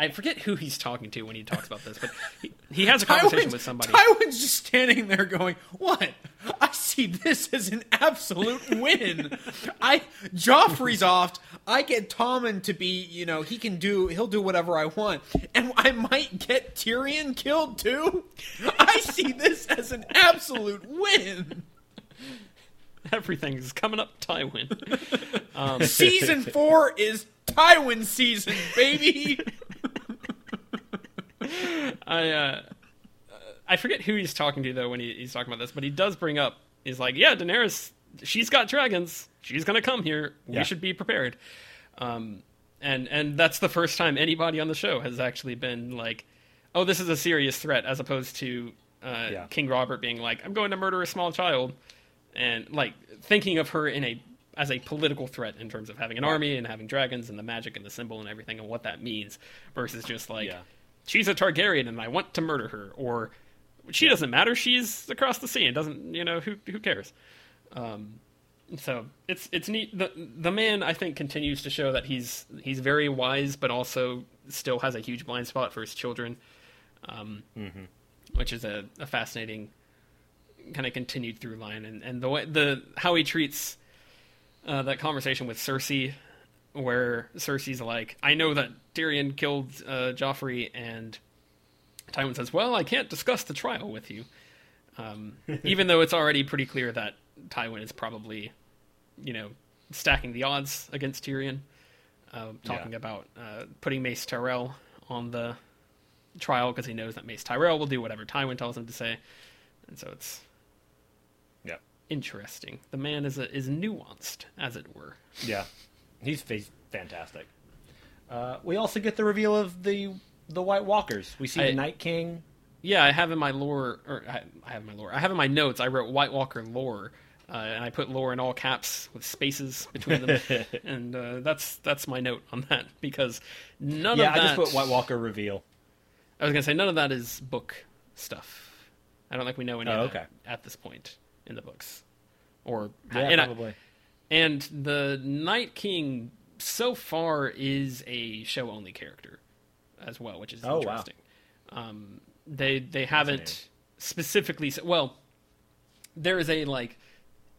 S1: I forget who he's talking to when he talks about this, but he, he has a conversation
S2: Tywin's-
S1: with somebody.
S2: Tywin's just standing there going, "What? I see this as an absolute win. I Joffrey's off. I get Tommen to be, you know, he can do, he'll do whatever I want, and I might get Tyrion killed too. I see this as an absolute win.
S1: Everything's coming up, Tywin. Um,
S2: Season four is Tywin season, baby.
S1: I uh, I forget who he's talking to though when he, he's talking about this, but he does bring up. He's like, "Yeah, Daenerys, she's got dragons. She's gonna come here. We
S3: Yeah.
S1: should be prepared." Um, and and that's the first time anybody on the show has actually been like, "Oh, this is a serious threat," as opposed to uh,
S3: Yeah.
S1: King Robert being like, "I'm going to murder a small child," and like thinking of her in a as a political threat in terms of having an army and having dragons and the magic and the symbol and everything and what that means versus just like
S3: Yeah.
S1: she's a Targaryen and I want to murder her, or she doesn't matter. She's across the sea. and doesn't, you know, who who cares? Um, so it's it's neat. The the man I think continues to show that he's he's very wise, but also still has a huge blind spot for his children, um, which is a, a fascinating kind of continued through line, and and the way the how he treats uh, that conversation with Cersei, where Cersei's like, "I know that Tyrion killed uh, Joffrey," and Tywin says, "Well, I can't discuss the trial with you," um, even though it's already pretty clear that Tywin is probably, you know, stacking the odds against Tyrion. Uh, talking
S3: Yeah.
S1: about uh, putting Mace Tyrell on the trial because he knows that Mace Tyrell will do whatever Tywin tells him to say, and so it's
S3: Yeah.
S1: interesting. The man is a, is nuanced, as it were.
S3: Yeah, he's, he's fantastic. Uh, we also get the reveal of the the White Walkers. We see
S1: I-
S3: the Night King.
S1: Yeah, I have in my lore, or I, I have in my lore. I have in my notes. I wrote White Walker lore, uh, and I put lore in all caps with spaces between them, and uh, that's that's my note on that because none
S3: yeah,
S1: of that.
S3: Yeah, I just put White Walker reveal.
S1: I was gonna say none of that is book stuff. I don't think we know any
S3: Oh,
S1: of that
S3: okay.
S1: at this point in the books, or
S3: Yeah,
S1: and, I-
S3: probably.
S1: and the Night King so far is a show only character as well, which is
S3: Oh, wow.
S1: interesting. Um, they they haven't specifically well, there is a like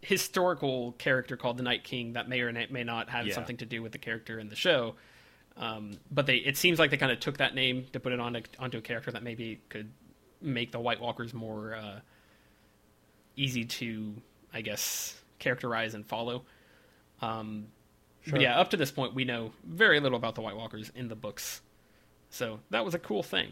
S1: historical character called the Night King that may or may not have
S3: Yeah.
S1: something to do with the character in the show. Um, but they it seems like they kind of took that name to put it on a, onto a character that maybe could make the White Walkers more uh, easy to, I guess, characterize and follow. Um, but
S3: Sure.
S1: yeah, up to this point, we know very little about the White Walkers in the books, so that was a cool thing.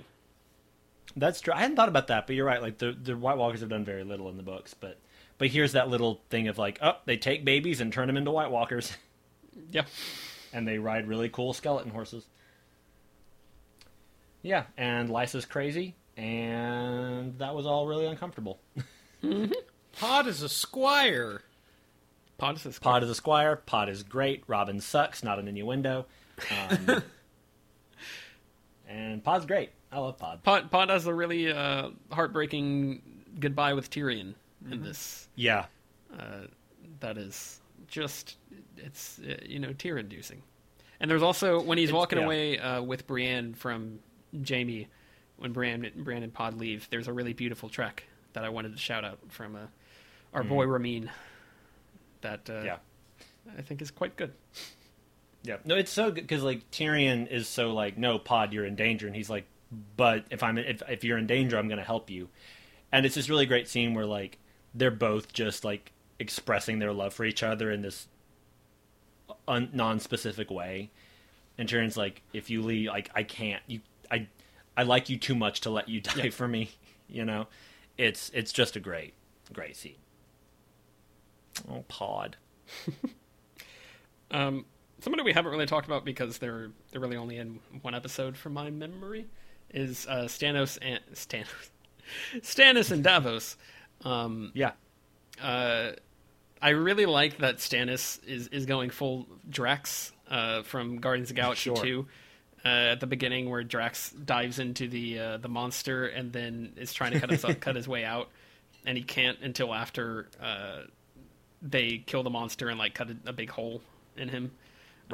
S3: That's true. I hadn't thought about that, but you're right. Like the the White Walkers have done very little in the books, but but here's that little thing of like, oh, they take babies and turn them into White Walkers,
S1: Yeah,
S3: and they ride really cool skeleton horses. Yeah, and Lysa's crazy, and that was all really uncomfortable.
S2: Pod is a squire.
S1: Pod is a squire.
S3: Pod is a squire. Pod is great. Robin sucks. Not an innuendo. Um, and Pod's great. I love Pod.
S1: Pod, Pod has a really uh, heartbreaking goodbye with Tyrion in this.
S3: Yeah,
S1: Uh, that is just it's uh, you know tear inducing. And there's also when he's
S3: It's-
S1: walking
S3: yeah.
S1: away uh, with Brienne from Jaime, when Brienne, Brienne and Pod leave, there's a really beautiful track that I wanted to shout out from uh, our boy Ramin. That uh,
S3: Mm. yeah.
S1: I think is quite good.
S3: Yeah, no, it's so good because like Tyrion is so like, no, Pod, you're in danger, and he's like, but if I'm if if you're in danger, I'm going to help you, and it's this really great scene where like they're both just like expressing their love for each other in this un- non-specific way, and Tyrion's like, if you leave, like I can't, you, I, I like you too much to let you die
S1: Yeah.
S3: for me, you know, it's it's just a great great scene. Oh, Pod.
S1: Um, somebody we haven't really talked about because they're they're really only in one episode from my memory is uh, Stanos and Stanos, Stannis and Davos. Um,
S3: Yeah,
S1: uh, I really like that Stannis is is going full Drax uh, from Guardians of Galaxy
S3: Sure.
S1: two. Uh, at the beginning, where Drax dives into the uh, the monster and then is trying to cut his cut his way out, and he can't until after uh, they kill the monster and like cut a, a big hole in him.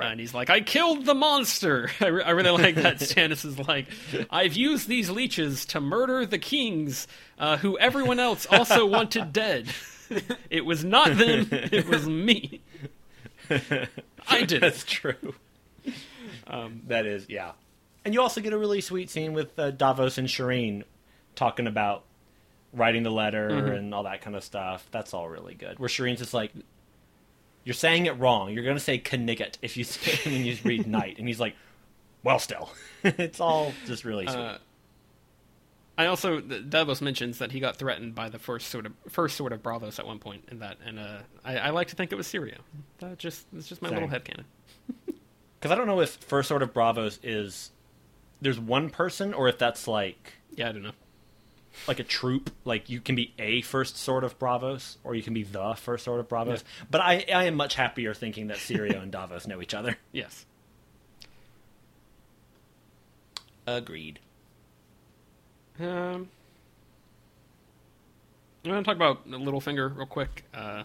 S1: Uh, and he's like, "I killed the monster." I, re- I really like that. Stannis is like, "I've used these leeches to murder the kings, uh, who everyone else also wanted dead. it was not them; it was me. I did it."
S3: That's true. Um, that is, yeah. And you also get a really sweet scene with uh, Davos and Shireen talking about writing the letter
S1: Mm-hmm.
S3: and all that kind of stuff. That's all really good. Where Shireen's just like, you're saying it wrong. You're going to say Knigget if you say, and then you read night, and he's like, well, still, it's all just really sweet.
S1: Uh, I also Davos mentions that he got threatened by the first sort of first Sword of Braavos at one point in that, and uh, I, I like to think it was Syrio. That just it's just my
S3: Same.
S1: little headcanon.
S3: Because I don't know if first Sword of Braavos is there's one person or if that's like
S1: Yeah, I don't know.
S3: Like a troop. Like you can be a first Sword of Braavos or you can be the first Sword of Braavos. But I I am much happier thinking that Syrio and Davos know each other.
S1: Yes.
S3: Agreed.
S1: Um, I'm going to talk about Littlefinger real quick. Uh,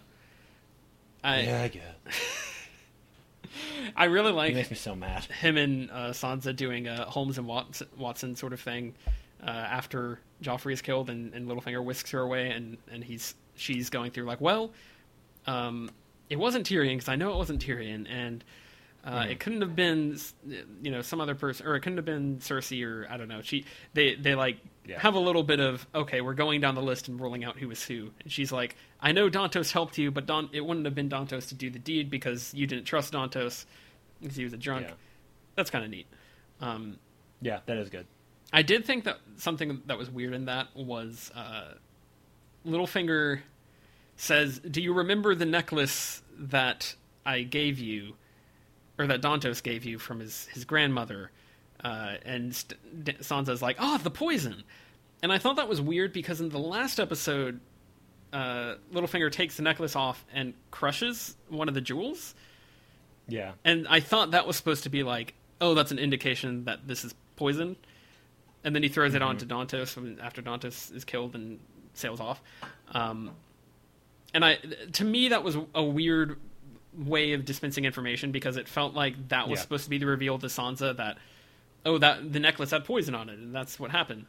S1: I
S3: I guess.
S1: I really
S3: He
S1: like
S3: makes me so mad.
S1: him and uh, Sansa doing a Holmes and Watson, Watson sort of thing uh, after Joffrey is killed and, and Littlefinger whisks her away and, and he's she's going through like well um, it wasn't Tyrion because I know it wasn't Tyrion and uh, it couldn't have been you know some other person or it couldn't have been Cersei or I don't know she they they like
S3: Yeah.
S1: have a little bit of okay we're going down the list and ruling out who was who and she's like I know Dontos helped you but Don it wouldn't have been Dontos to do the deed because you didn't trust Dontos because he was a drunk
S3: Yeah.
S1: that's kind of neat. Um,
S3: Yeah, that is good.
S1: I did think that something that was weird in that was uh, Littlefinger says, "Do you remember the necklace that I gave you, or that Dontos gave you from his his grandmother?" Uh, and St- D- Sansa's like, "Oh, the poison." And I thought that was weird because in the last episode, uh, Littlefinger takes the necklace off and crushes one of the jewels.
S3: Yeah.
S1: And I thought that was supposed to be like, oh, that's an indication that this is poison. And then he throws it on to Dontos when- after Dontos is killed and sails off. Um, and I, to me, that was a weird way of dispensing information because it felt like that was
S3: Yeah.
S1: supposed to be the reveal to Sansa that, oh, that the necklace had poison on it, and that's what happened.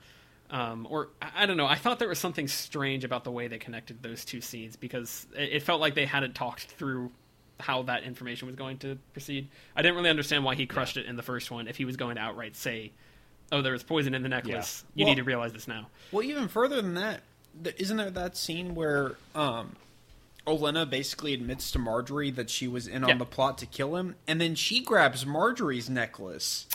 S1: Um, or I don't know. I thought there was something strange about the way they connected those two scenes because it, it felt like they hadn't talked through how that information was going to proceed. I didn't really understand why he crushed it in the first one if he was going to outright say, "Oh, there was poison in the necklace. You
S2: Well-
S1: need to realize this now."
S2: Well, even further than that, th- isn't there that scene where um, Olenna basically admits to Margaery that she was in
S1: Yeah.
S2: on the plot to kill him, and then she grabs Margaery's necklace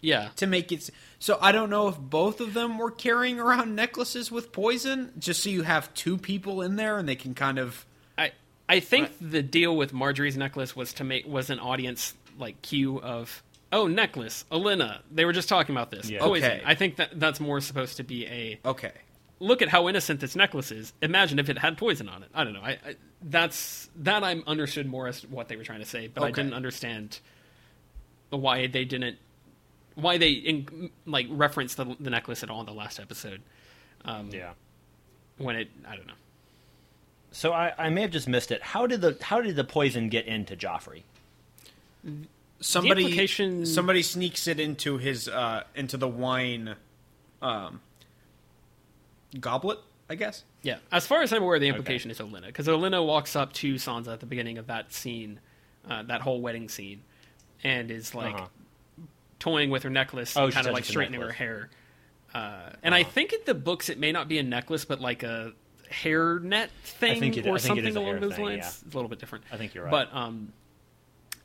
S1: Yeah,
S2: to make it. So I don't know if both of them were carrying around necklaces with poison, just so you have two people in there and they can kind of.
S1: I I think the deal with Margaery's necklace was to make was an audience like cue of oh necklace Olenna. They were just talking about this
S3: Yeah.
S1: poison.
S2: Okay.
S1: I think that that's more supposed to be a
S2: Okay.
S1: look at how innocent this necklace is. Imagine if it had poison on it. I don't know. I, I that's that I understood more as what they were trying to say, but I didn't understand why they didn't why they in, like referenced the, the necklace at all in the last episode. Um,
S3: Yeah.
S1: When it, I don't know.
S3: So I, I may have just missed it. How did the how did the poison get into Joffrey?
S2: Somebody
S1: implication-
S2: somebody sneaks it into his uh into the wine um goblet, I guess.
S1: Yeah, as far as I'm aware, the implication is Olenna because Olenna walks up to Sansa at the beginning of that scene, uh, that whole wedding scene, and is like
S3: Uh-huh.
S1: toying with her necklace,
S3: Oh,
S1: and kind of like straightening her hair. Uh, and I think in the books it may not be a necklace, but like a hair net thing
S3: it-
S1: or
S3: I think it
S1: something along those
S3: thing,
S1: lines.
S3: yeah.
S1: It's a little bit different.
S3: I think you're right.
S1: But um,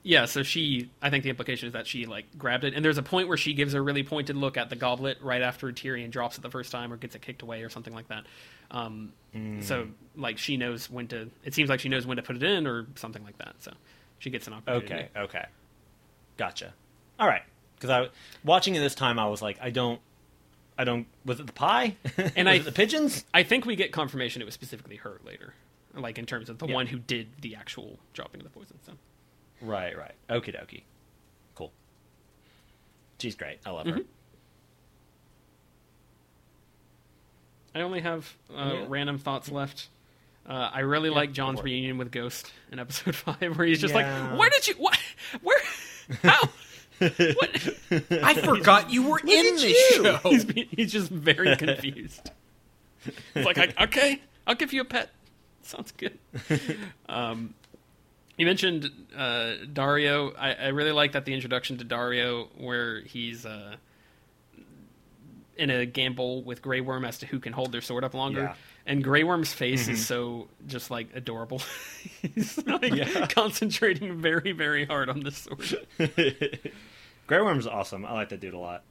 S1: yeah. So she, I think the implication is that she like grabbed it, and there's a point where she gives a really pointed look at the goblet right after Tyrion drops it the first time or gets it kicked away or something like that. Um,
S3: Hmm.
S1: So like she knows when to. It seems like she knows when to put it in or something like that. So she gets an opportunity.
S3: Okay, okay, gotcha. All right, because I watching it this time, I was like, I don't, I don't. Was it the pie?
S1: And
S3: Was
S1: I-
S3: it the pigeons.
S1: I think we get confirmation it was specifically her later, like in terms of the
S3: Yeah.
S1: one who did the actual dropping of the poison. So
S3: Right, right. Okie dokie. Cool. She's great. I love her.
S1: Mhm. I only have uh,
S3: Yeah.
S1: random thoughts left. Uh, I really like Jon's
S3: go
S1: reunion with Ghost in episode five, where he's just
S3: Yeah.
S1: like, "Where did you? What? Where? How? what?"
S2: I forgot you were in
S3: at
S2: this
S3: you.
S2: show.
S1: he's, he's just very confused. It's like, I, "Okay, I'll give you a pet. Sounds good." Um, you mentioned uh, Daario. I, I really like that the introduction to Daario, where he's uh, in a gamble with Grey Worm as to who can hold their sword up longer.
S3: Yeah.
S1: And Grey Worm's face is so just like adorable. He's like
S3: Yeah.
S1: concentrating very, very hard on this sword.
S3: Grey Worm's awesome. I like that dude a lot.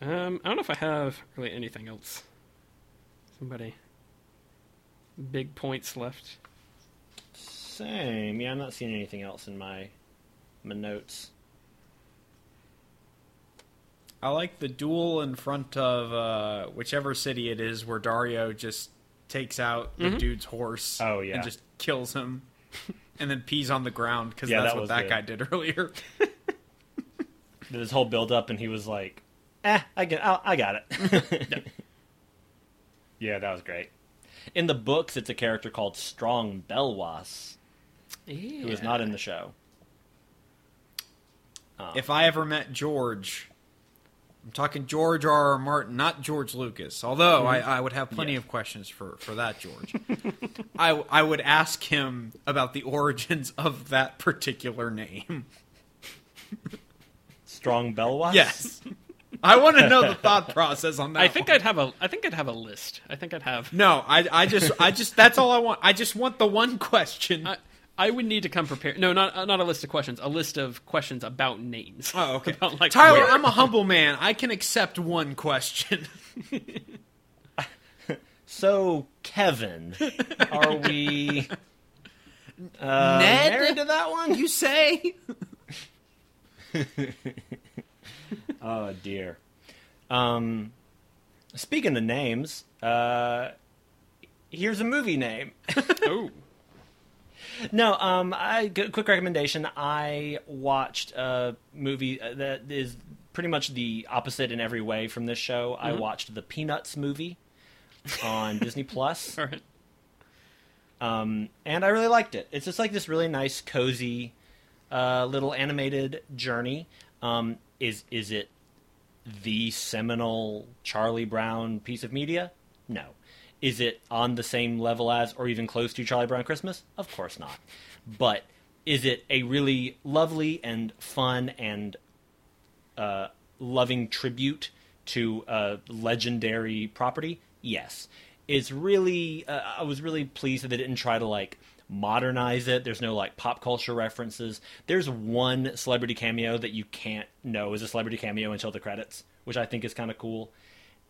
S1: Um, I don't know if I have really anything else. Somebody big points left.
S3: Same. Yeah, I'm not seeing anything else in my my notes.
S2: I like the duel in front of uh, whichever city it is where Daario just takes out the dude's horse.
S3: Oh, yeah.
S2: and just kills him, and then pees on the ground because
S3: Yeah,
S2: that's
S3: that
S2: what that
S3: good.
S2: guy did earlier.
S3: Did his whole build up, and he was like, "Eh, I get, I, I got it." yeah, that was great. In the books, it's a character called Strong Belwas,
S1: Yeah.
S3: who is not in the show. Um,
S2: if I ever met George, I'm talking George R. R. Martin, not George Lucas. Although I, I would have plenty
S3: Yeah.
S2: of questions for, for that George. I I would ask him about the origins of that particular name.
S3: Strong Belwas.
S2: Yes, I want to know the thought process on that.
S1: I think
S2: one.
S1: I'd have a. I think I'd have a list. I think I'd have.
S2: No, I, I just, I just, that's all I want. I just want the one question.
S1: I, I would need to come prepared. No, not not a list of questions. A list of questions about names.
S2: oh, okay.
S1: About, like,
S2: Tyler,
S1: where-
S2: I'm a humble man. I can accept one question.
S3: So, Kevin, are we uh,
S2: Ned?
S3: married to that one?
S2: you say?
S3: Oh dear. Um, speaking of names, uh, here's a movie name.
S1: oh,
S3: No, um, I g- quick recommendation. I watched a movie uh, that is pretty much the opposite in every way from this show. I watched the Peanuts movie on Disney Plus,
S1: all right.
S3: um, and I really liked it. It's just like this really nice, cozy, uh, little animated journey. Um, is is it the seminal Charlie Brown piece of media? No. Is it on the same level as, or even close to Charlie Brown Christmas? Of course not. But is it a really lovely and fun and uh, loving tribute to a legendary property? Yes. It's really, uh, I was really pleased that they didn't try to like modernize it. There's no like pop culture references. There's one celebrity cameo that you can't know is a celebrity cameo until the credits, which I think is kind of cool.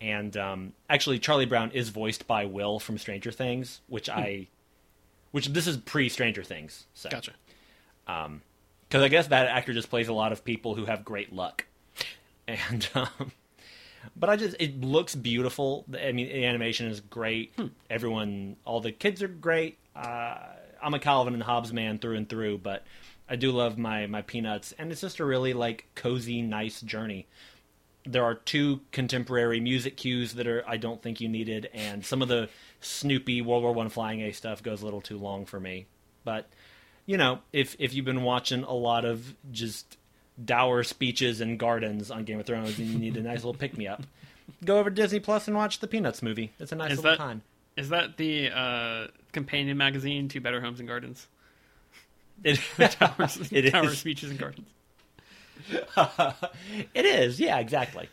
S3: And um, actually, Charlie Brown is voiced by Will from Stranger Things, which I, which this is pre Stranger Things. So
S1: Gotcha.
S3: because I guess that actor just plays a lot of people who have great luck, and um, but I just it looks beautiful. I mean, the animation is great. Everyone, all the kids are great. Uh, I'm a Calvin and Hobbes man through and through, but I do love my my peanuts, and it's just a really like cozy, nice journey. There are two contemporary music cues that are I don't think you needed, and some of the Snoopy World War One flying A stuff goes a little too long for me. But you know, if if you've been watching a lot of just dour speeches and gardens on Game of Thrones and you need a nice little pick me up, go over to Disney Plus and watch the Peanuts movie. It's a nice
S1: Is
S3: little
S1: that-
S3: time.
S1: Is that the uh, companion magazine to Better Homes and Gardens?
S3: It,
S1: Towers,
S3: it
S1: Tower
S3: is.
S1: Speeches and Gardens.
S3: It is. Yeah, exactly.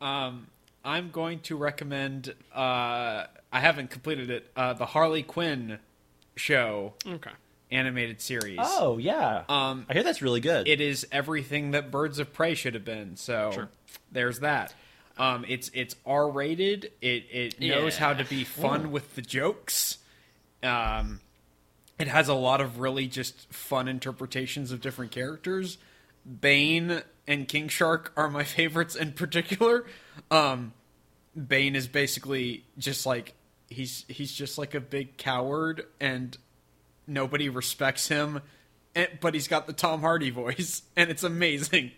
S2: Um, I'm going to recommend. Uh, I haven't completed it. Uh, the Harley Quinn show
S1: Okay.
S2: Animated series.
S3: Oh yeah.
S2: Um,
S3: I hear that's really good.
S2: it is everything that Birds of Prey should have been. So
S1: Sure.
S2: there's that. Um, it's it's R rated. It it knows how to be fun with the jokes. Um, it has a lot of really just fun interpretations of different characters. Bane and King Shark are my favorites in particular. Um, Bane is basically just like he's he's just like a big coward and nobody respects him, and, but he's got the Tom Hardy voice and it's amazing.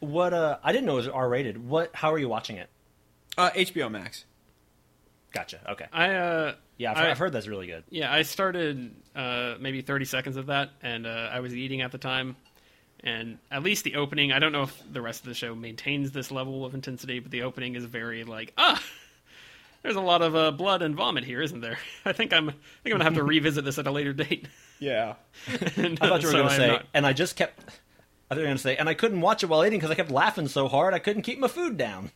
S3: what? Uh, I didn't know it was R rated. What? How are you watching it?
S2: Uh, HBO Max.
S3: Gotcha. Okay.
S1: I uh,
S3: Yeah, I've,
S1: I-
S3: I've heard that's really good.
S1: Yeah, I started uh, maybe 30 seconds of that, and uh, I was eating at the time. And at least the opening, I don't know if the rest of the show maintains this level of intensity, but the opening is very like, ah! There's a lot of uh, blood and vomit here, isn't there? I think I'm I think I'm gonna have to revisit this at a later date.
S2: Yeah.
S1: And,
S3: I thought you were
S1: so
S3: going to say,
S1: not-
S3: and I just kept. I thought you were going to say, and I couldn't watch it while eating because I kept laughing so hard I couldn't keep my food down.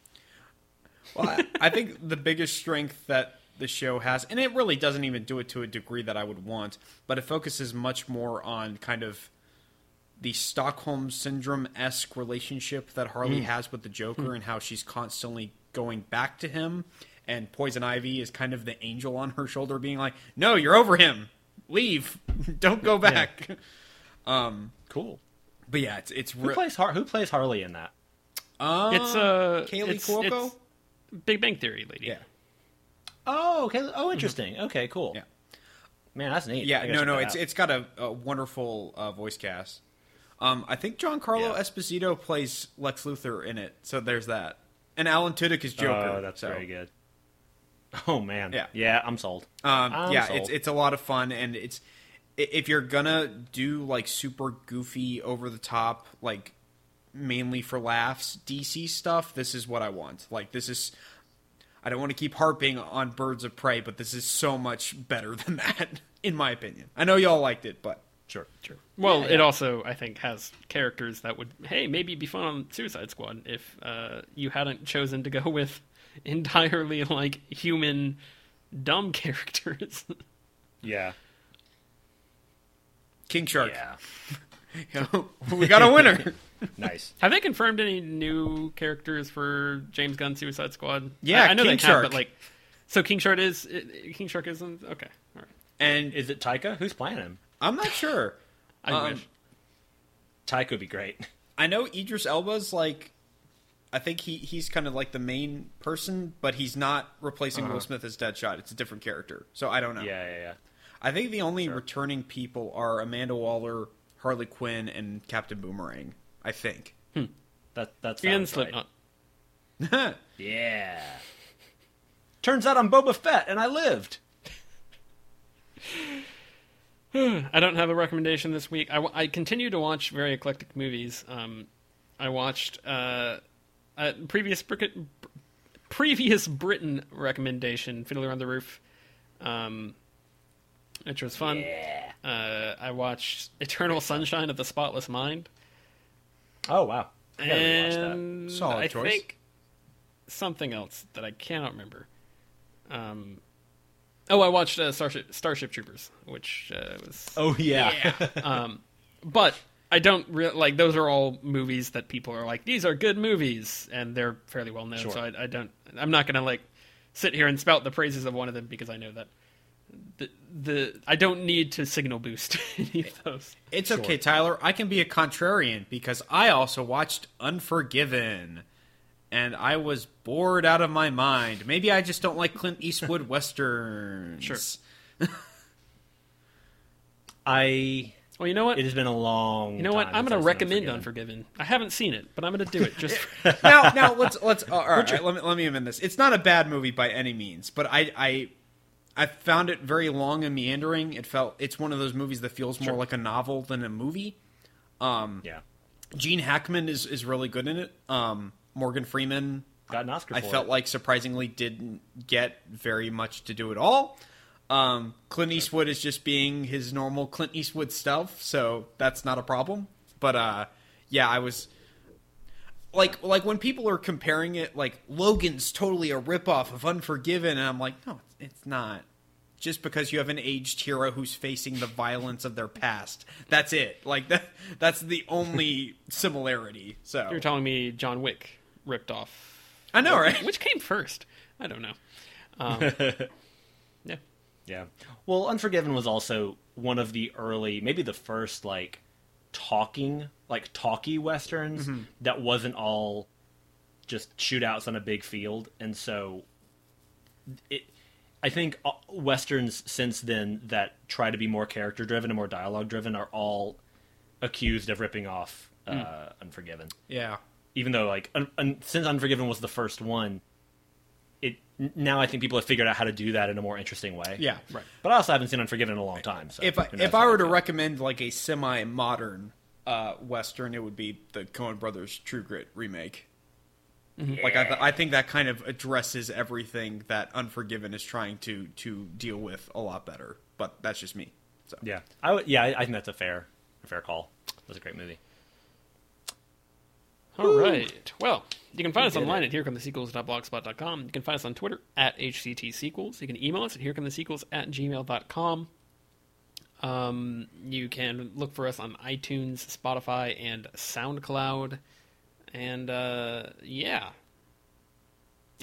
S2: Well, I, I think the biggest strength that the show has, and it really doesn't even do it to a degree that I would want, but it focuses much more on kind of the Stockholm syndrome esque relationship that Harley has with the Joker and how she's constantly going back to him. And Poison Ivy is kind of the angel on her shoulder, being like, "No, you're over him. Leave. Don't go back." um,
S3: Cool.
S2: but yeah, it's it's
S3: Who plays Har- Who plays Harley in that?
S2: uh,
S1: it's uh
S2: Kaley
S1: it's,
S2: Cuoco?
S1: it's Big Bang Theory lady.
S2: yeah.
S3: Oh, okay. Oh, interesting. Okay, cool.
S2: Yeah.
S3: Man, that's neat.
S2: Yeah, no, no, it's
S3: out.
S2: it's got a, a wonderful uh, voice cast. Um, I think Giancarlo
S3: Yeah.
S2: Esposito plays Lex Luthor in it, so there's that. And Alan Tudyk is Joker.
S3: Oh, that's
S2: so,
S3: very good. Oh man.
S2: Yeah.
S3: Yeah, I'm sold.
S2: Um,
S3: I'm
S2: yeah,
S3: sold.
S2: it's it's a lot of fun, and it's if you're gonna do like super goofy, over the top, like mainly for laughs DC stuff, this is what I want. Like this is. I don't want to keep harping on Birds of Prey, but this is so much better than that, in my opinion. I know y'all liked it, but
S3: sure.
S1: Sure. Well,
S3: Yeah,
S1: it
S3: yeah.
S1: also I think has characters that would hey maybe be fun on Suicide Squad if uh, you hadn't chosen to go with entirely like human dumb characters.
S3: Yeah.
S2: King Shark,
S3: Yeah.
S2: we got a winner.
S3: Nice.
S1: have they confirmed any new characters for James Gunn Suicide Squad?
S2: Yeah,
S1: I, I know
S2: King
S1: they
S2: Shark.
S1: have, but like so King Shark is King Shark isn't okay. All right.
S2: and
S3: Is it Taika? Who's playing him?
S2: I'm not sure.
S1: I
S2: Um,
S1: wish.
S3: Taika would be great.
S2: I know Idris Elba's like, I think he he's kind of like the main person, but he's not replacing Will Smith as Deadshot. It's a different character, so I don't know.
S3: Yeah, yeah, yeah.
S2: I think the only returning people are Amanda Waller, Harley Quinn, and Captain Boomerang. I think.
S3: That that's
S1: And
S3: right.
S1: Slipknot.
S3: Yeah. Turns out I'm Boba Fett and I lived.
S1: I don't have a recommendation this week. I, I continue to watch very eclectic movies. Um, I watched uh, a previous Bri- previous Britain recommendation, Fiddler on the Roof, um, which was fun.
S3: Yeah.
S1: Uh, I watched Eternal Sunshine of the Spotless Mind,
S3: Oh wow. I gotta rewatch that.
S1: and
S2: Solid
S1: I
S2: choice.
S1: think something else that I cannot remember. Um, oh, I watched uh, Starship Starship Troopers, which uh, was
S3: Oh yeah.
S1: um, but I don't re- like those are all movies that people are like these are good movies and they're fairly well known.
S3: Sure.
S1: So I, I don't. I'm not gonna like sit here and spout the praises of one of them because I know that the the I don't need to signal boost any of those.
S2: It's okay, Tyler. I can be a contrarian because I also watched Unforgiven. And I was bored out of my mind. Maybe I just don't like Clint Eastwood westerns.
S1: Sure.
S3: I
S1: Well, you know what?
S3: it has been a long
S1: You know what? I'm going to recommend
S3: Unforgiven.
S1: Unforgiven. I haven't seen it, but I'm going to do it just.
S2: now, now let's let's uh, all right. Let me let me amend this. It's not a bad movie by any means, but I I I found it very long and meandering. It felt it's one of those movies that feels more like a novel than a movie. Um,
S3: Yeah.
S2: Gene Hackman is is really good in it. Um, Morgan Freeman,
S3: Got an Oscar
S2: I
S3: for
S2: felt
S3: it.
S2: like surprisingly didn't get very much to do at all. Um, Clint Eastwood is just being his normal Clint Eastwood stuff, so that's not a problem. But uh, yeah, I was like like when people are comparing it, like Logan's totally a ripoff of Unforgiven, and I'm like, no, it's not. Just because you have an aged hero who's facing the violence of their past, that's it. Like that, that's the only similarity. So
S1: You're telling me John Wick ripped off.
S2: I know, right?
S1: Which came first? I don't know. Um, yeah.
S3: Well, Unforgiven was also one of the early, maybe the first like talking, like talky westerns
S2: Mm-hmm.
S3: that wasn't all just shootouts on a big field, and so it. I think uh, westerns since then that try to be more character driven and more dialogue driven are all accused of ripping off uh,
S2: Mm.
S3: Unforgiven.
S2: Yeah.
S3: Even though, like, un- un- since Unforgiven was the first one, now I think people have figured out how to do that in a more interesting way.
S2: Yeah.
S1: Right.
S3: But I also haven't seen Unforgiven in a long time. So
S2: If I, if I were to recommend like a semi-modern uh, western, it would be the Coen Brothers True Grit remake. Like I, th- I think that kind of addresses everything that Unforgiven is trying to to deal with a lot better. But that's just me. So
S3: Yeah, I would. Yeah, I, I think that's a fair, a fair call. That's a great movie.
S1: All right. Well, you can find
S3: We
S1: us online
S3: it.
S1: at herecomethesequels.blogspot.com. You can find us on Twitter at HCTSequels. You can email us at herecomethesequels at gmail.com. Um, you can look for us on iTunes, Spotify, and SoundCloud. And, uh, yeah.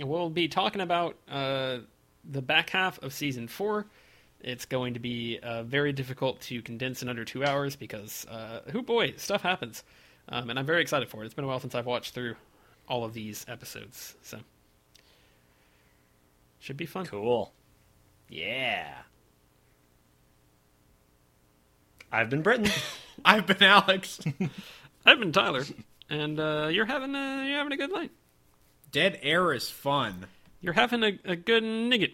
S1: We'll be talking about uh, the back half of season four. It's going to be uh, very difficult to condense in under two hours because, uh, oh boy, stuff happens. Um, and I'm very excited for it. It's been a while since I've watched through all of these episodes, so should be fun.
S3: Cool. Yeah. I've been Britain.
S2: I've been Alex.
S1: I've been Tyler, and uh, you're having a, you're having a good night.
S2: Dead air is fun.
S1: You're having a, a good nigget.